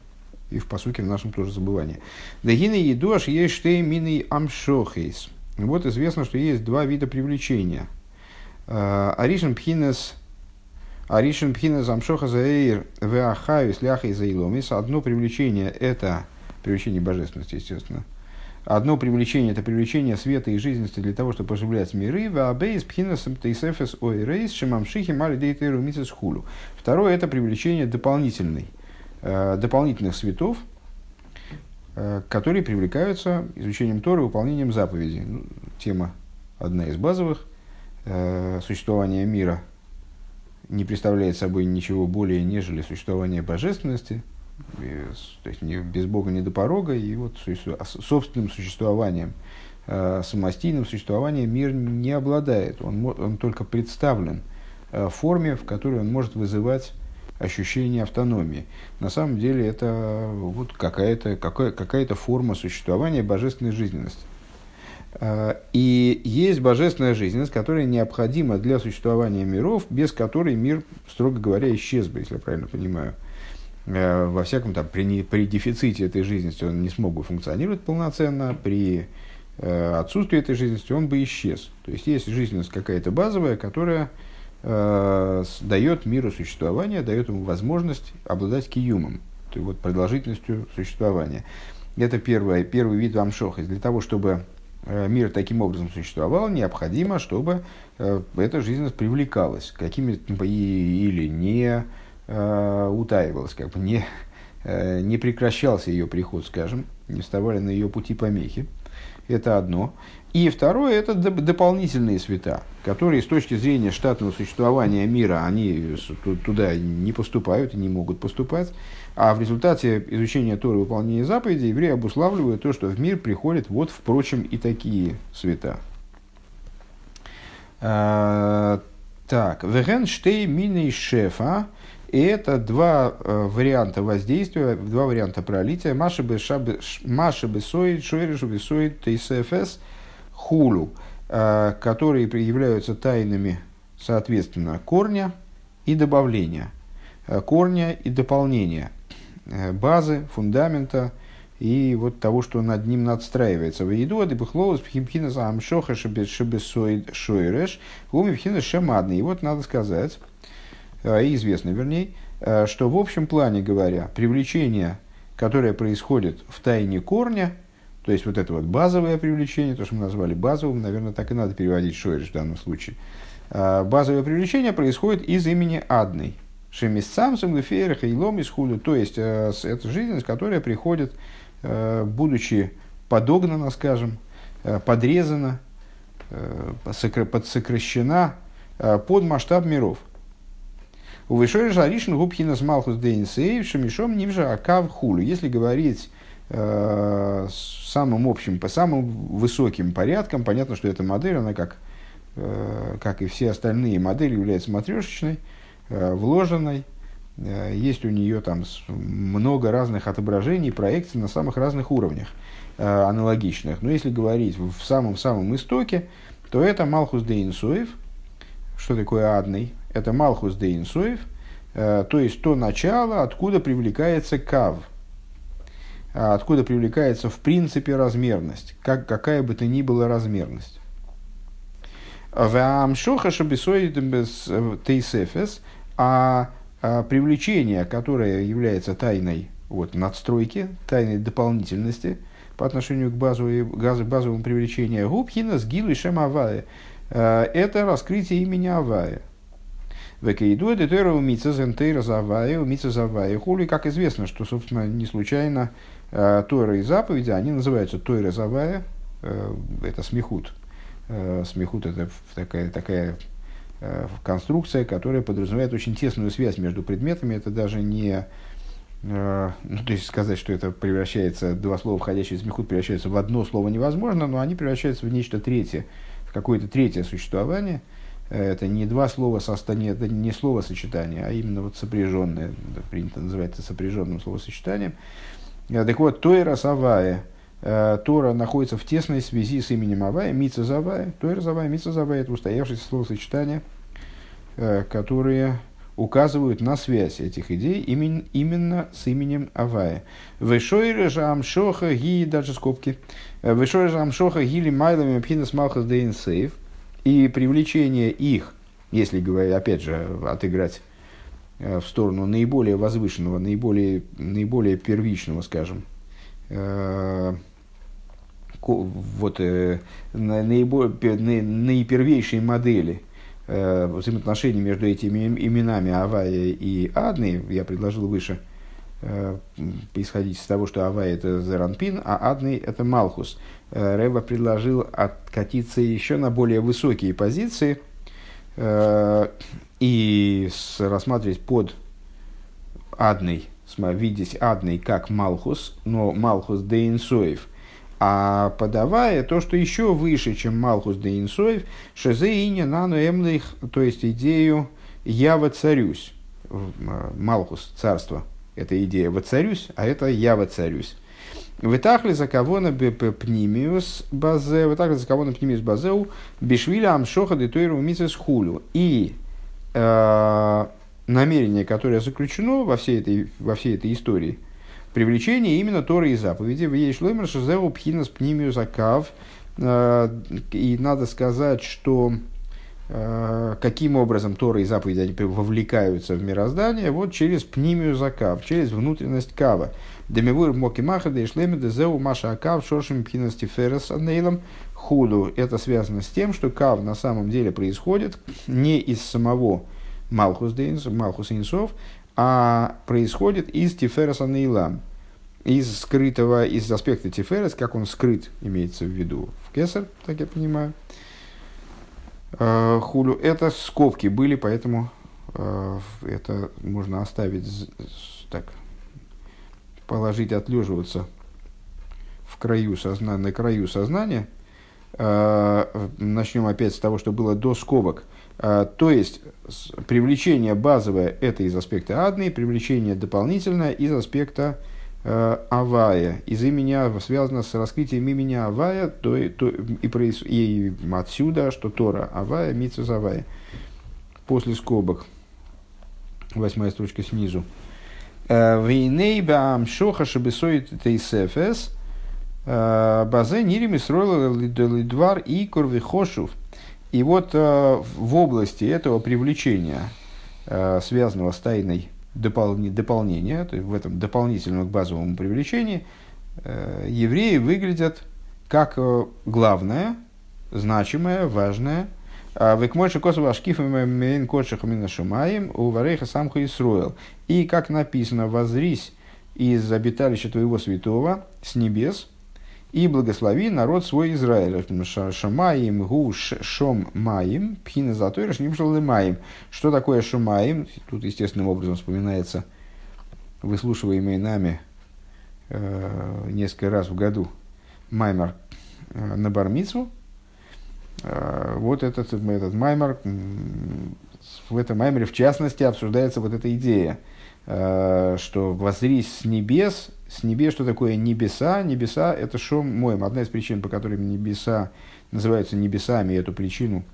и в посуке в нашем тоже забывание. Дагины еду аж есть мины амшохейс. Вот известно, что есть два вида привлечения. Э, Аришин пхинес – Аришин пхина замшоха заэйр веахаю сляха из заиломис. Одно привлечение – это привлечение божественности, естественно. Одно привлечение – это привлечение света и жизненности для того, чтобы оживлять миры. Ваабейс пхинас тейсефес ойрейс шимамшихи мали дейтейру мисес хулу. Второе – это привлечение дополнительной, э, дополнительных светов, э, которые привлекаются изучением Торы, выполнением заповедей. Ну, тема одна из базовых э, – существования мира – не представляет собой ничего более, нежели существование божественности, то есть без Бога не до порога, и вот собственным существованием, э, самостийным существованием мир не обладает. Он, он только представлен э, в форме, в которой он может вызывать ощущение автономии. На самом деле это вот какая-то какая, какая форма существования божественной жизненности. Э, и есть божественная жизненность, которая необходима для существования миров, без которой мир, строго говоря, исчез бы, если я правильно понимаю. Э, во всяком там, при, при дефиците этой жизненности он не смог бы функционировать полноценно, при э, отсутствии этой жизненности он бы исчез. То есть есть жизненность какая-то базовая, которая э, дает миру существования, дает ему возможность обладать киюмом, то есть вот продолжительностью существования. Это первое, первый вид амшоха. Для того, чтобы Э, мир таким образом существовал, необходимо, чтобы эта жизненность привлекалась какими или не э, утаивалась, как бы не, не прекращался ее приход, скажем, не вставали на ее пути помехи. Это одно. И второе – это дополнительные света, которые с точки зрения штатного существования мира, они туда не поступают и не могут поступать. А в результате изучения Торы и выполнения заповедей евреи обуславливают то, что в мир приходят вот, впрочем, и такие света. А, так, Веген штей мины шефа. И это два э, варианта воздействия, два варианта пролития. Маши бы соид, шойришу бы соид, тейсефес, хулу, э, которые являются тайнами, соответственно, корня и добавления. Э, корня и дополнения. Э, базы, фундамента и вот того, что над ним надстраивается. В еду ады бухлоус пхимхина амшоха шебесоид шойреш, уми пхина шамадный. И вот надо сказать, и известно, вернее, что в общем плане говоря, привлечение, которое происходит в тайне корня, то есть вот это вот базовое привлечение, то, что мы назвали базовым, наверное, так и надо переводить шойриш в данном случае. Базовое привлечение происходит из имени Адной. Шемисцамсом, Лефейрах и Лом из худу. То есть, это жизненность, которая приходит, будучи подогнана, скажем, подрезана, подсокращена под масштаб миров. У Вишори Жаришин Губхина с Малхус Дейнсейв Шамишом Нивжа Акав Хулю. Если говорить э, самым общим, по самым высоким порядкам, понятно, что эта модель, она как, э, как и все остальные модели, является матрешечной, э, вложенной. Э, есть у нее там много разных отображений, проекций на самых разных уровнях аналогичных. Но если говорить в самом-самом истоке, то это Малхус Дейнсуев. Что такое адный? Это Малхус де Инсуев, э, то есть то начало, откуда привлекается кав, а откуда привлекается в принципе размерность, как, какая бы то ни была размерность. Тейсефес, а, а привлечение, которое является тайной вот, надстройки, тайной дополнительности по отношению к базовой, базовому привлечению. Губхина с гилу и шем э, это раскрытие имени Авая. Векейду это тойра умица зентейра завая, умица завая. Хули, как известно, что, собственно, не случайно э, Тойра и заповеди, они называются Тойра завая, э, это смехут. Э, смехут это такая, такая конструкция, которая подразумевает очень тесную связь между предметами. Это даже не ну, то есть сказать, что это превращается, два слова, входящие из мехут, превращаются в одно слово невозможно, но они превращаются в нечто третье, в какое-то третье существование – это не два слова это не слово сочетание, а именно вот сопряженное, принято называть это сопряженным словосочетанием. Э, так вот, Тойра Савая, э, Тора находится в тесной связи с именем Авая, Мица Завая, Тойра Завая, Мица Завая, это устоявшиеся словосочетания, э, которые указывают на связь этих идей именно, именно с именем Авая. Вешойре же амшоха ги, даже скобки, Вешойре же амшоха гили майлами пхинас малхас дейн сейф – и привлечение их, если, опять же, отыграть э, в сторону наиболее возвышенного, наиболее, наиболее первичного, скажем, э, вот э, наиболее, наипервейшей модели взаимоотношений между этими именами Авая и Адны, я предложил выше, исходить из того, что Авая это Зеранпин, а Адный это Малхус. Э, Рэба предложил откатиться еще на более высокие позиции э, и рассматривать под адный, видеть адный как Малхус, но Малхус де Инсоев, а подавая то, что еще выше, чем Малхус де Инсоев, Шезе и нану эмлих, то есть идею «я воцарюсь». Э, Малхус, царство, это идея «воцарюсь», а это «я воцарюсь». Вытахли за кого на пнимиус базе, вытахли за кого на пнимиус базеу, бишвиля амшоха детуиру мисс хулю. И э, намерение, которое заключено во всей этой, во всей этой истории, привлечение именно Торы и заповеди, в Ешлоймер Шазеу Пхинас Пнимиус Акав. Э, и надо сказать, что э, каким образом Тора и заповеди они вовлекаются в мироздание, вот через Пнимию Закав, через внутренность Кава. Демивур моки маха да ишлеми да зеу маша акав шоршим пхинасти ферес анейлом худу. Это связано с тем, что кав на самом деле происходит не из самого Малхус Дейнс, Малхус Инсов, а происходит из Тиферес Анейлам, из скрытого, из аспекта Тиферес, как он скрыт, имеется в виду в Кесар, так я понимаю. Э, Хулю, это скобки были, поэтому э, это можно оставить так, положить, отлеживаться в краю сознания, на краю сознания. А, начнем опять с того, что было до скобок. А, то есть, привлечение базовое – это из аспекта адны, привлечение дополнительное из аспекта э, Авая. Из имени связано с раскрытием имени Авая, то, то, и, проис, и отсюда, что Тора Авая, Митсус Авая. После скобок, восьмая строчка снизу. Вейней баам шоха шабесоит тейсефес. Базе нирим строил лидвар и корвихошув. И вот в области этого привлечения связанного с тайной дополнения, то есть в этом дополнительном к базовому привлечению, евреи выглядят как главное, значимое, важное Векмойши косово ашкифами мейн кодшихами шумаем у варейха самху Исруэл. И, как написано, возрись из обиталища твоего святого с небес и благослови народ свой Израиля. Шамаим гу шом маим пхина затой рашним маим. Что такое шамаим? Тут естественным образом вспоминается выслушиваемый нами э, несколько раз в году маймер э, на бармицу, вот этот, этот маймер, в этом маймере в частности обсуждается вот эта идея, э, что воззрись с небес, с небес, что такое небеса? Небеса – это шум моем. Одна из причин, по которым небеса называются небесами, и эту причину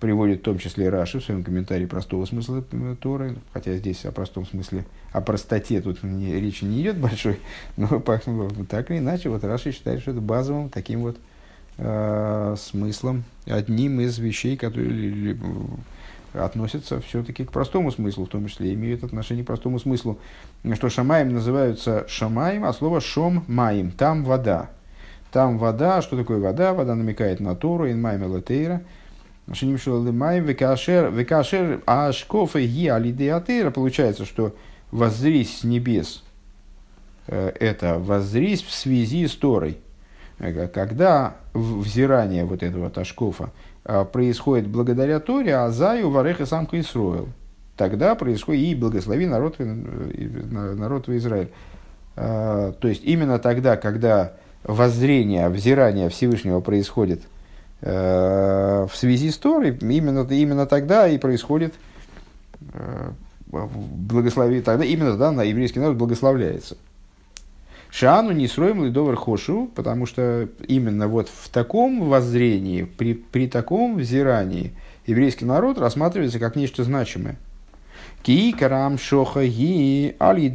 приводит в том числе Раши в своем комментарии простого смысла Торы, хотя здесь о простом смысле, о простоте тут не, речи не идет большой, но так или иначе, вот Раши считает, что это базовым таким вот э, смыслом, одним из вещей, которые относятся все-таки к простому смыслу, в том числе имеют отношение к простому смыслу, что шамаем называются шамаем, а слово шом маем, там вода. Там вода, что такое вода? Вода намекает на Тору, инмайм элатейра, Векашер ашкофа ги алидеатейра. Получается, что воззрись с небес, э, это воззрись в связи с Торой – Э, когда взирание вот этого Ташкофа а, происходит благодаря Торе, а Заю Вареха самка Исроил. Тогда происходит и благослови народ, э, народ в Израиль. То есть именно тогда, когда воззрение, взирание Всевышнего происходит э, в связи с Торой, именно, именно тогда и происходит благослови, тогда именно тогда на еврейский народ благословляется. Шану не строим лидовар хошу, потому что именно вот в таком воззрении, при, при таком взирании еврейский народ рассматривается как нечто значимое. Ки карам шоха ги аль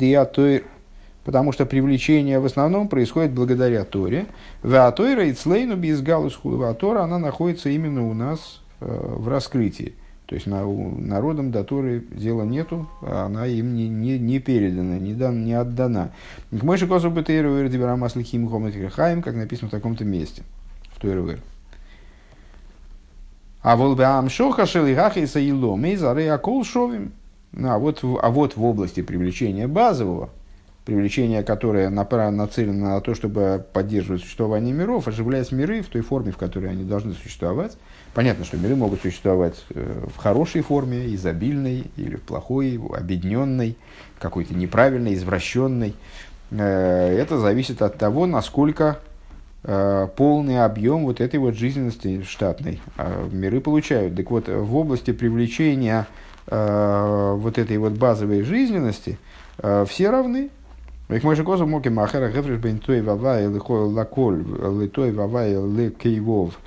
потому что привлечение в основном происходит благодаря Торе. Веатойра и цлейну без галус Тора, она находится именно у нас э, в раскрытии. То есть на, народам до Торы дела нету, а она им не, не, не передана, не, дан, не отдана. К мойши косу бетейру эрдиберам аслихим хаим, как написано в таком-то месте, в Тойрувер. А волбеам шоха шелихахи саилом и зары акол шовим. А вот, а вот в области привлечения базового, привлечение, которое нацелено на то, чтобы поддерживать существование миров, оживлять миры в той форме, в которой они должны существовать, Понятно, что миры могут существовать э, в хорошей форме, изобильной, или в плохой, объединенной, какой-то неправильной, извращенной. Э, это зависит от того, насколько э, полный объем вот этой вот жизненности штатной миры получают. Так вот, в области привлечения вот этой вот базовой жизненности все равны. Вавай лаколь литой вавай лекейвов –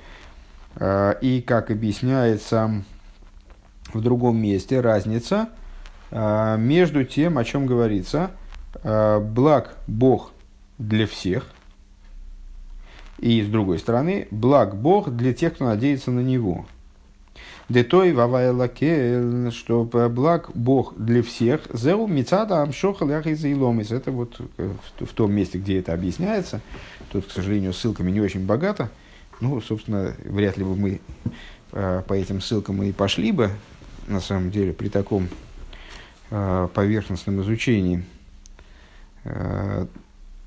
и, как объясняется в другом месте, разница э, между тем, о чем говорится, э, благ Бог для всех, и, с другой стороны, благ Бог для тех, кто надеется на Него. Детой вавайлаке, что благ Бог для всех, зеу мицада амшоха и Это вот в том месте, где это объясняется. Тут, к сожалению, ссылками не очень богато. Ну, собственно, вряд ли бы мы э, по этим ссылкам и пошли бы, на самом деле, при таком э, поверхностном изучении. Э,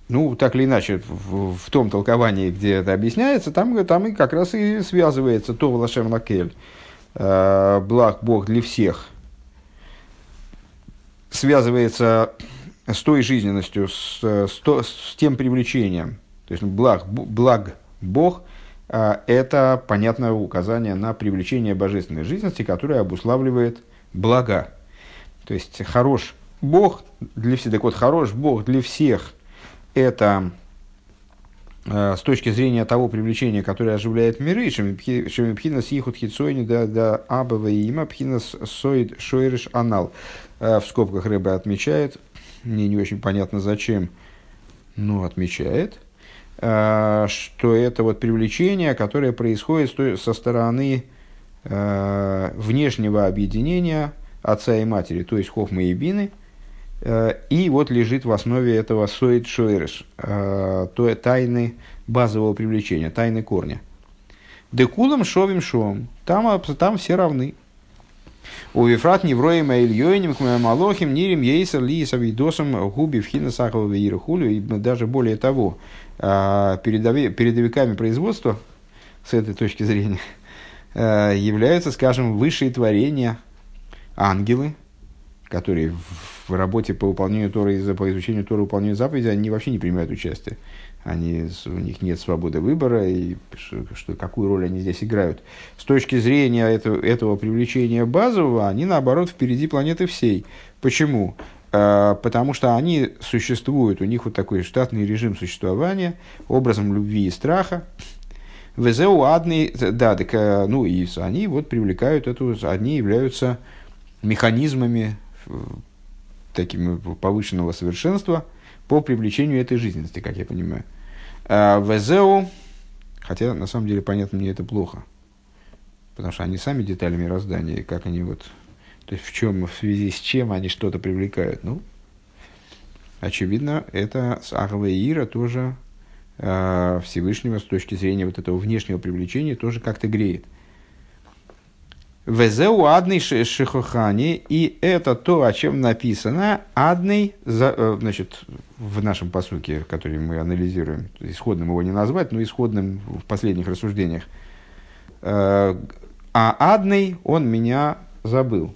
ну, так или иначе, в, в том толковании, где это объясняется, там, там и как раз и связывается то Лашем Лакель, благ Бог для всех, связывается с той жизненностью, с, с, то, с тем привлечением. То есть благ, благ Бог а, это понятное указание на привлечение божественной жизненности, которое обуславливает блага. То есть хорош Бог для всех, так вот хорош Бог для всех это а, с точки зрения того привлечения, которое оживляет миры, шемипхинас ихут хитсойни да да абава и има пхинас соид шойриш анал. А, в скобках рыба отмечает, мне не очень понятно зачем, но отмечает – Э, что это вот привлечение, которое происходит со стороны э, внешнего объединения отца и матери, то есть хохма и бины, э, и вот лежит в основе этого соид шойреш, э, то тайны базового привлечения, тайны корня. Декулам шовим шом, там, там все равны. У Вифрат Невроем Ильёйним Малохим Нирим Ейсер Лиес Авидосом Губи Вхина Сахова Вейрахулю. И даже более того, передовиками производства, с этой точки зрения, а, являются, скажем, высшие творения, ангелы, которые в работе по выполнению Торы, по изучению Торы, выполнению заповеди, они вообще не принимают участие они, у них нет свободы выбора, и что, какую роль они здесь играют. С точки зрения этого, этого привлечения базового, они, наоборот, впереди планеты всей. Почему? А, потому что они существуют, у них вот такой штатный режим существования, образом любви и страха. ВЗУ адный, да, так, э, ну и они вот привлекают эту, они являются механизмами э, такими повышенного совершенства – по привлечению этой жизненности, как я понимаю. А, Везеу, хотя на самом деле понятно мне это плохо, потому что они сами детали мироздания, как они вот, то есть в чем, в связи с чем они что-то привлекают. Ну, очевидно, это с Ахава и Ира тоже э, Всевышнего с точки зрения вот этого внешнего привлечения тоже как-то греет. Везеу адный шихохани, и это то, о чем написано, адный, э, значит, в нашем посуке, который мы анализируем, исходным его не назвать, но исходным в последних рассуждениях. Э, а адный он меня забыл.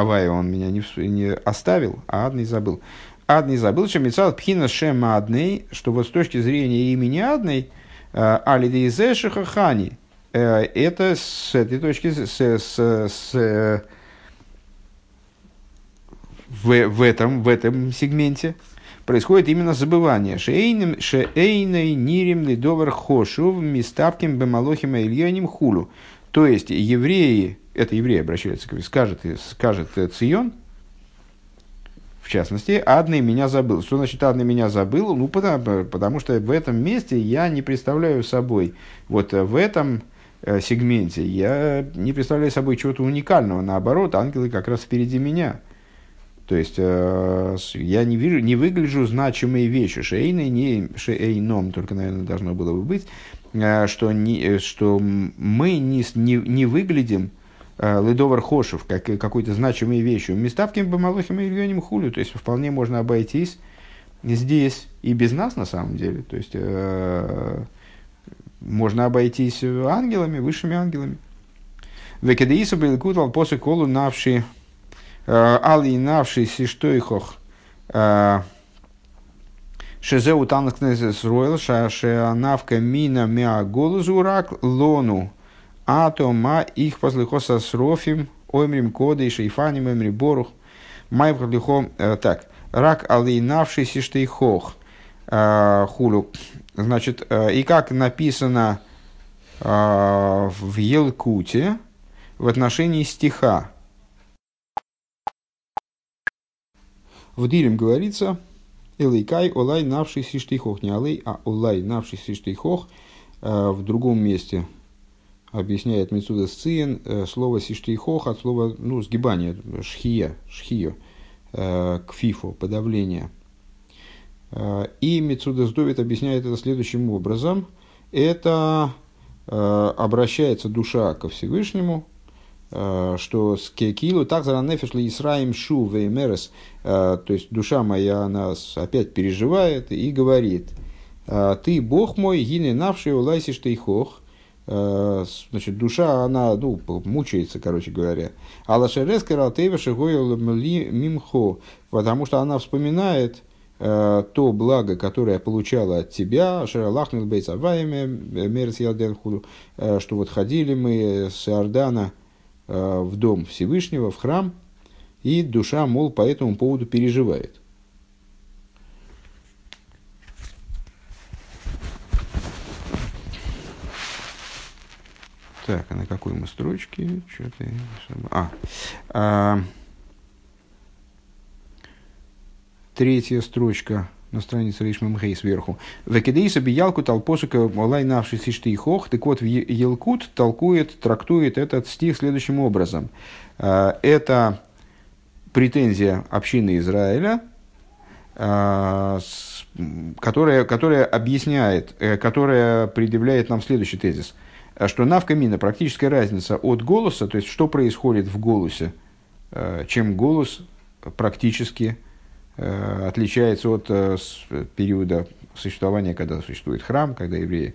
Авая он меня не, не оставил, а адный забыл. Адный забыл, что мецал пхина шем адный, что вот с точки зрения имени адный, э, алидейзе шихохани – Э, это с этой точки, с, с, с, в, в, этом, в этом сегменте происходит именно забывание. Шейным, шейной нирим лидовар хошув мистапким бемалохим ильоним хулу. То есть евреи, это евреи обращаются, скажет, скажет Цион, в частности, Адный меня забыл. Что значит Адный меня забыл? Ну, потому, потому что в этом месте я не представляю собой. Вот в этом Э, сегменте, я не представляю собой чего-то уникального. Наоборот, ангелы как раз впереди меня. То есть э, я не, вижу, не выгляжу значимые вещи. Шейной, не шейном, только, наверное, должно было бы быть, э, что, не, что мы не, не, не выглядим ледовар хошев, как какой-то значимой вещью. Меставким бамалохим и ильоним хулю. То есть вполне можно обойтись здесь и без нас на самом деле. То есть можно обойтись ангелами, высшими ангелами. Векедеису белкутал после колу навши э, али навши сиштойхох э, шезеу танкнезес ройл шаше навка мина мя голузурак лону атома их послыхоса с рофим оймрим коды и шейфаним оймри борух май э, так рак али навши сиштойхох хулю Значит, э, и как написано э, в Елкуте в отношении стиха. В Дилем говорится, Элейкай олай навший сиштейхох. Не алей, а олай навший сиштейхох. Э, в другом месте объясняет Мецуда Сциен слово сиштейхох от слова ну, сгибание, шхия, шхио, к фифу, подавление – Э, и Мецудас Довид объясняет это следующим образом. Это э, обращается душа ко Всевышнему, э, что с кекилу так заранефишли Исраим шу веймерес, то есть душа моя, она опять переживает и говорит, ты Бог мой, гине навший улайси штейхох, значит, душа, она, ну, мучается, короче говоря. Алашерескер алтева шигой мимхо, потому что она вспоминает, Э, то благо, которое получала от тебя, Шаралахнил Бейцавайме, Мерс Ялденхуду, э, что вот ходили мы с Иордана э, в дом Всевышнего, в храм, и душа, мол, по этому поводу переживает. Так, а на какой мы строчке? Что-то... А, а, третья строчка на странице Ришмам Хей сверху. Векидейса биялку толпосука олай навши сишты хох. Так вот, Елкут толкует, трактует этот стих следующим образом. А, это претензия общины Израиля, которая, которая объясняет, которая предъявляет нам следующий тезис, что навкамина, практическая разница от голоса, то есть что происходит в голосе, чем голос практически отличается от периода существования, когда существует храм, когда евреи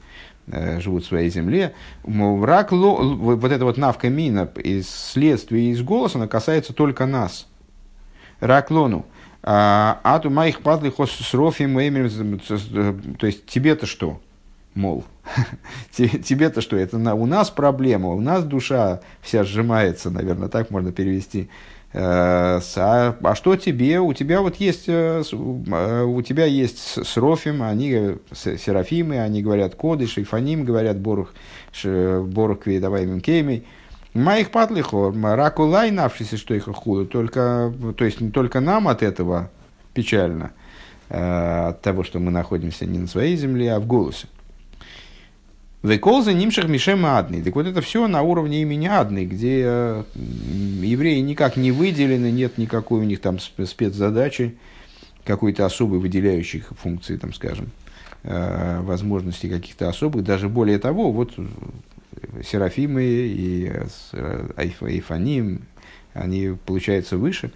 Э, живут в своей земле. Рак, вот это вот навка мина, из следствия из голоса, она касается только нас. Раклону. А ту моих падлых с рофим то есть тебе-то что? Мол, тебе-то что? Это на, у нас проблема, у нас душа вся сжимается, наверное, так можно перевести. Э, а, а что тебе? У тебя вот есть, э, э, у тебя есть срофим, они серафимы, они говорят коды, шейфаним, говорят борух, борух квейдавай кеймей. Моих патлихо, ракулай навшися, что их худо, только, то есть не только нам от этого печально, от того, что мы находимся не на своей земле, а в голосе. Веколза нимшах мишем адный. Так вот это все на уровне имени адный, где э, евреи никак не выделены, нет никакой у них там спецзадачи, какой-то особой выделяющей функции, там, скажем, э, возможностей каких-то особых. Даже более того, вот Серафимы и Айфаним, они, получается, выше.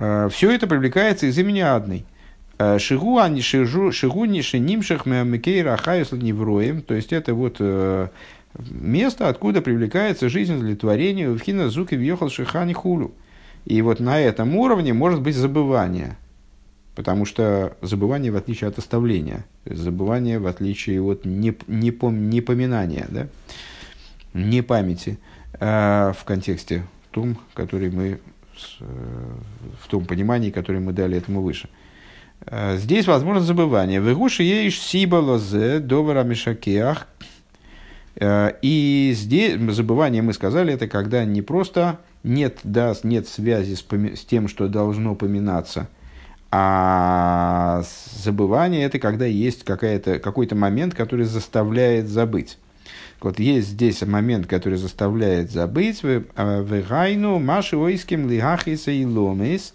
Э, все это привлекается из имени адный. Э, шигу они шигу ниши нимших мекейра хаюс невроем. То есть это вот э, место, откуда привлекается жизнь удовлетворения в хина зуки въехал шихани хулю. И вот на этом уровне может быть забывание. Потому что забывание в отличие от оставления, забывание в отличие от непом, непоминания, да? не памяти э, в контексте том, который мы, в том понимании, которое мы дали этому выше. Э, Э, здесь возможно забывание. Вегуши еиш сиба лозе довара мишакеах. Э, и здесь забывание, мы сказали, это когда не просто нет, да, нет связи с, с тем, что должно поминаться, а забывание это когда есть какой-то момент, который заставляет забыть. Вот есть здесь момент, который заставляет забыть. Вегайну маши ойским лихахиса и ломис.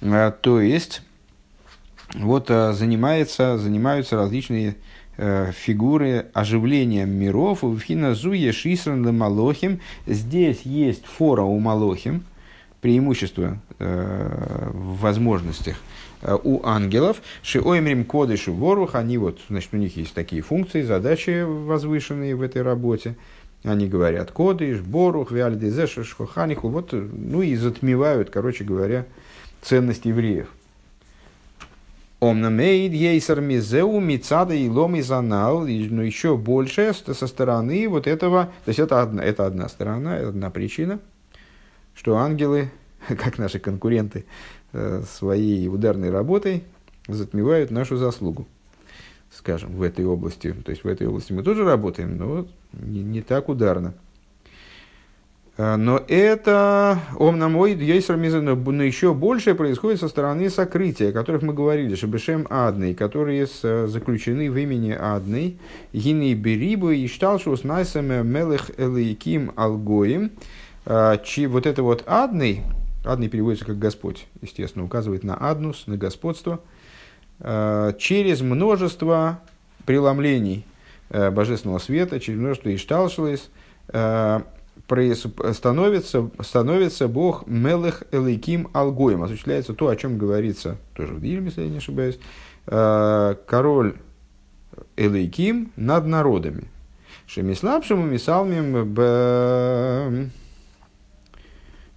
Э, то есть, вот э, занимается, занимаются различные э, фигуры оживления миров. В Хиназуе Шисран Малохим. Здесь есть фора у Малохим, преимущество э, в возможностях э, у ангелов. Шиоймрим кодыш ворух, они вот, значит, у них есть такие функции, задачи возвышенные в этой работе. Они говорят кодыш, борух, виальдезеш, шхоханиху, вот, ну и затмевают, короче говоря, ценность евреев. Омнамейд ейсер мизеу мицада и лом изанал, но еще больше со стороны вот этого, то есть это одна, это одна сторона, одна причина, что ангелы, как наши конкуренты, э, своей ударной работой затмевают нашу заслугу, скажем, в этой области. То есть в этой области мы тоже работаем, но не, не так ударно. Э, но это омнамой но еще большее происходит со стороны сокрытия, о которых мы говорили, Шабешем Адный, которые заключены в имени Адный, Гини Берибу и Шталшус Найсаме Мелех Элейким Алгоим. Э, вот это вот Адный, Адный переводится как Господь, естественно, указывает на Аднус, на господство, э, через множество преломлений божественного света, через множество Ишталшилес, становится, становится Бог Мелех Элейким Алгоем. Осуществляется то, о чем говорится, тоже в Дильме, если я не ошибаюсь, э, король Элейким над народами. Шемислабшему мисалмим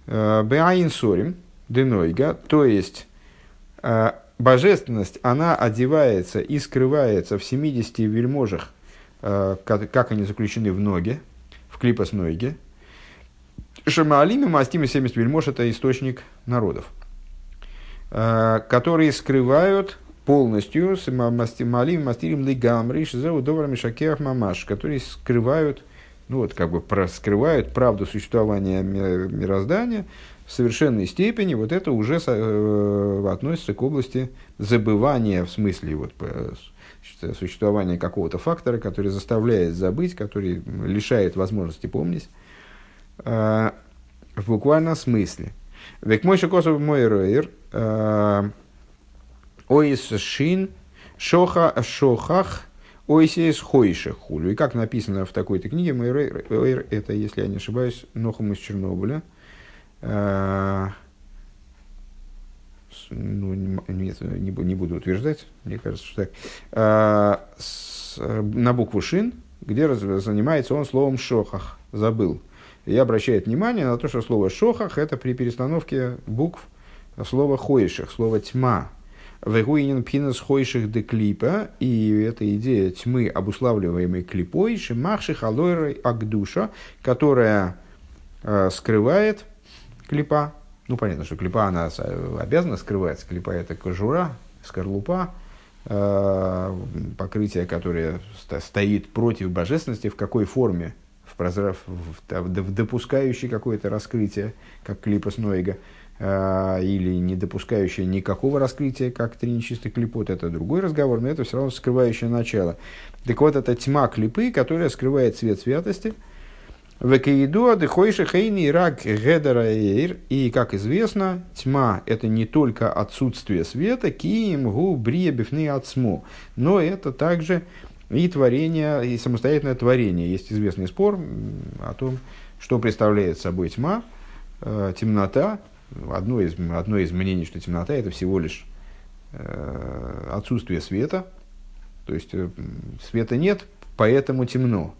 Беаинсорим э, Денойга, то есть э, божественность, она одевается и скрывается в 70 вельможах, как они заключены в ноге, в клипос ноге, Шамаалими Мастими 70 вельмож – это источник народов, э, которые скрывают полностью Маалим Мастирим Лигамри Шизеу Доврами Шакеах Мамаш, которые скрывают, ну вот как бы скрывают правду существования мироздания в совершенной степени, вот это уже э, относится к области забывания в смысле вот, существования какого-то фактора, который заставляет забыть, который лишает возможности помнить. Э, в буквальном смысле. Век мой шикосов мой рейр, ойс шин, шоха, шохах, ойсис хойших хулю. И как написано в такой-то книге, мой рейр, это, если я не ошибаюсь, Нохам из Чернобыля, ну, нет, не, буду утверждать, мне кажется, что так, а, с, на букву «шин», где занимается он словом «шохах», забыл. И обращает внимание на то, что слово «шохах» – это при перестановке букв слова «хойших», слова «тьма». Вегуинин пинас хойших де клипа, и эта идея тьмы, обуславливаемой клипой, шимахших алойрой агдуша, которая э, скрывает клипа, ну, понятно, что клипа, она обязана скрываться. Клипа – это кожура, скорлупа, э, покрытие, которое стоит против божественности, в какой форме? Прозрав, допускающей какое-то раскрытие, как клипа Снойга, э, или не допускающее никакого раскрытия, как три нечистых клипот, это другой разговор, но это все равно скрывающее начало. Так вот, это тьма клипы, которая скрывает свет святости – Векаидуа дыхойши хейни рак гедераэйр. И, как известно, тьма – это не только отсутствие света, киим гу брия бифны отсмо, но это также и творение, и самостоятельное творение. Есть известный спор о том, что представляет собой тьма, э, темнота. Одно из, одно из мнений, что темнота – это всего лишь э, отсутствие света, то есть э, света нет, поэтому темно.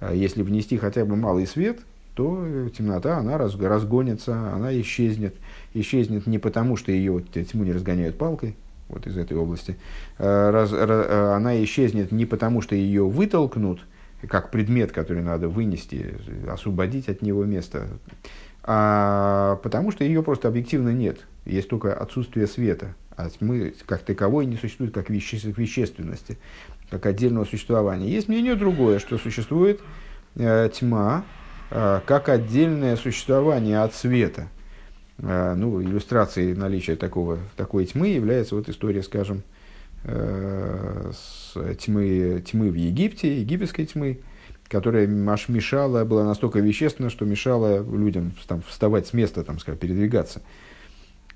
А если внести хотя бы малый свет, то темнота, она разгонится, она исчезнет. Исчезнет не потому, что ее тьму не разгоняют палкой, вот из этой области. А, раз, раз, а, она исчезнет не потому, что ее вытолкнут, как предмет, который надо вынести, освободить от него место, а потому что ее просто объективно нет. Есть только отсутствие света. А тьмы как таковой не существует как веще, вещественности как отдельного существования. Есть мнение другое, что существует э, тьма э, как отдельное существование от света. Э, ну, иллюстрацией наличия такого, такой тьмы является вот история, скажем, э, с тьмы, тьмы в Египте, египетской тьмы, которая аж мешала, была настолько вещественна, что мешала людям там, вставать с места, там, скажем, передвигаться.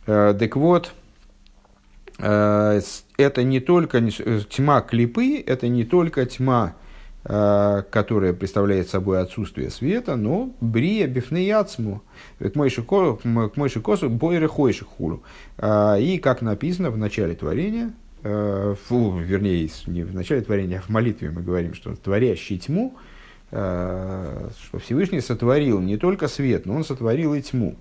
Э, так вот, это не только тьма клипы, это не только тьма, которая представляет собой отсутствие света, но брия бифнеяцму, к мойши косу бойры хойши хулу. И, как написано в начале творения, фу, вернее, не в начале творения, а в молитве мы говорим, что творящий тьму, что Всевышний сотворил не только свет, но он сотворил и тьму.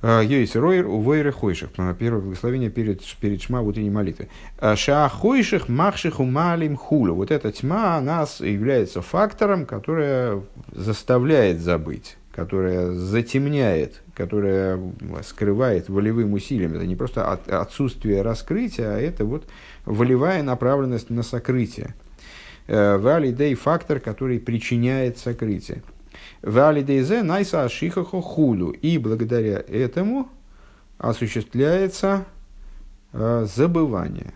А, Йойс Ройер у Войры Хойших. Первое благословение перед, перед Шма в утренней молитве. А, Ша Хойших Махших Умалим Хулу. Вот эта тьма, она является фактором, которая заставляет забыть, которая затемняет, которая скрывает волевым усилием. Это не просто от, отсутствие раскрытия, а это вот волевая направленность на сокрытие. Э, Валидей фактор, который причиняет сокрытие. Валидейзе найса ашихахо худу. И благодаря этому осуществляется э, забывание.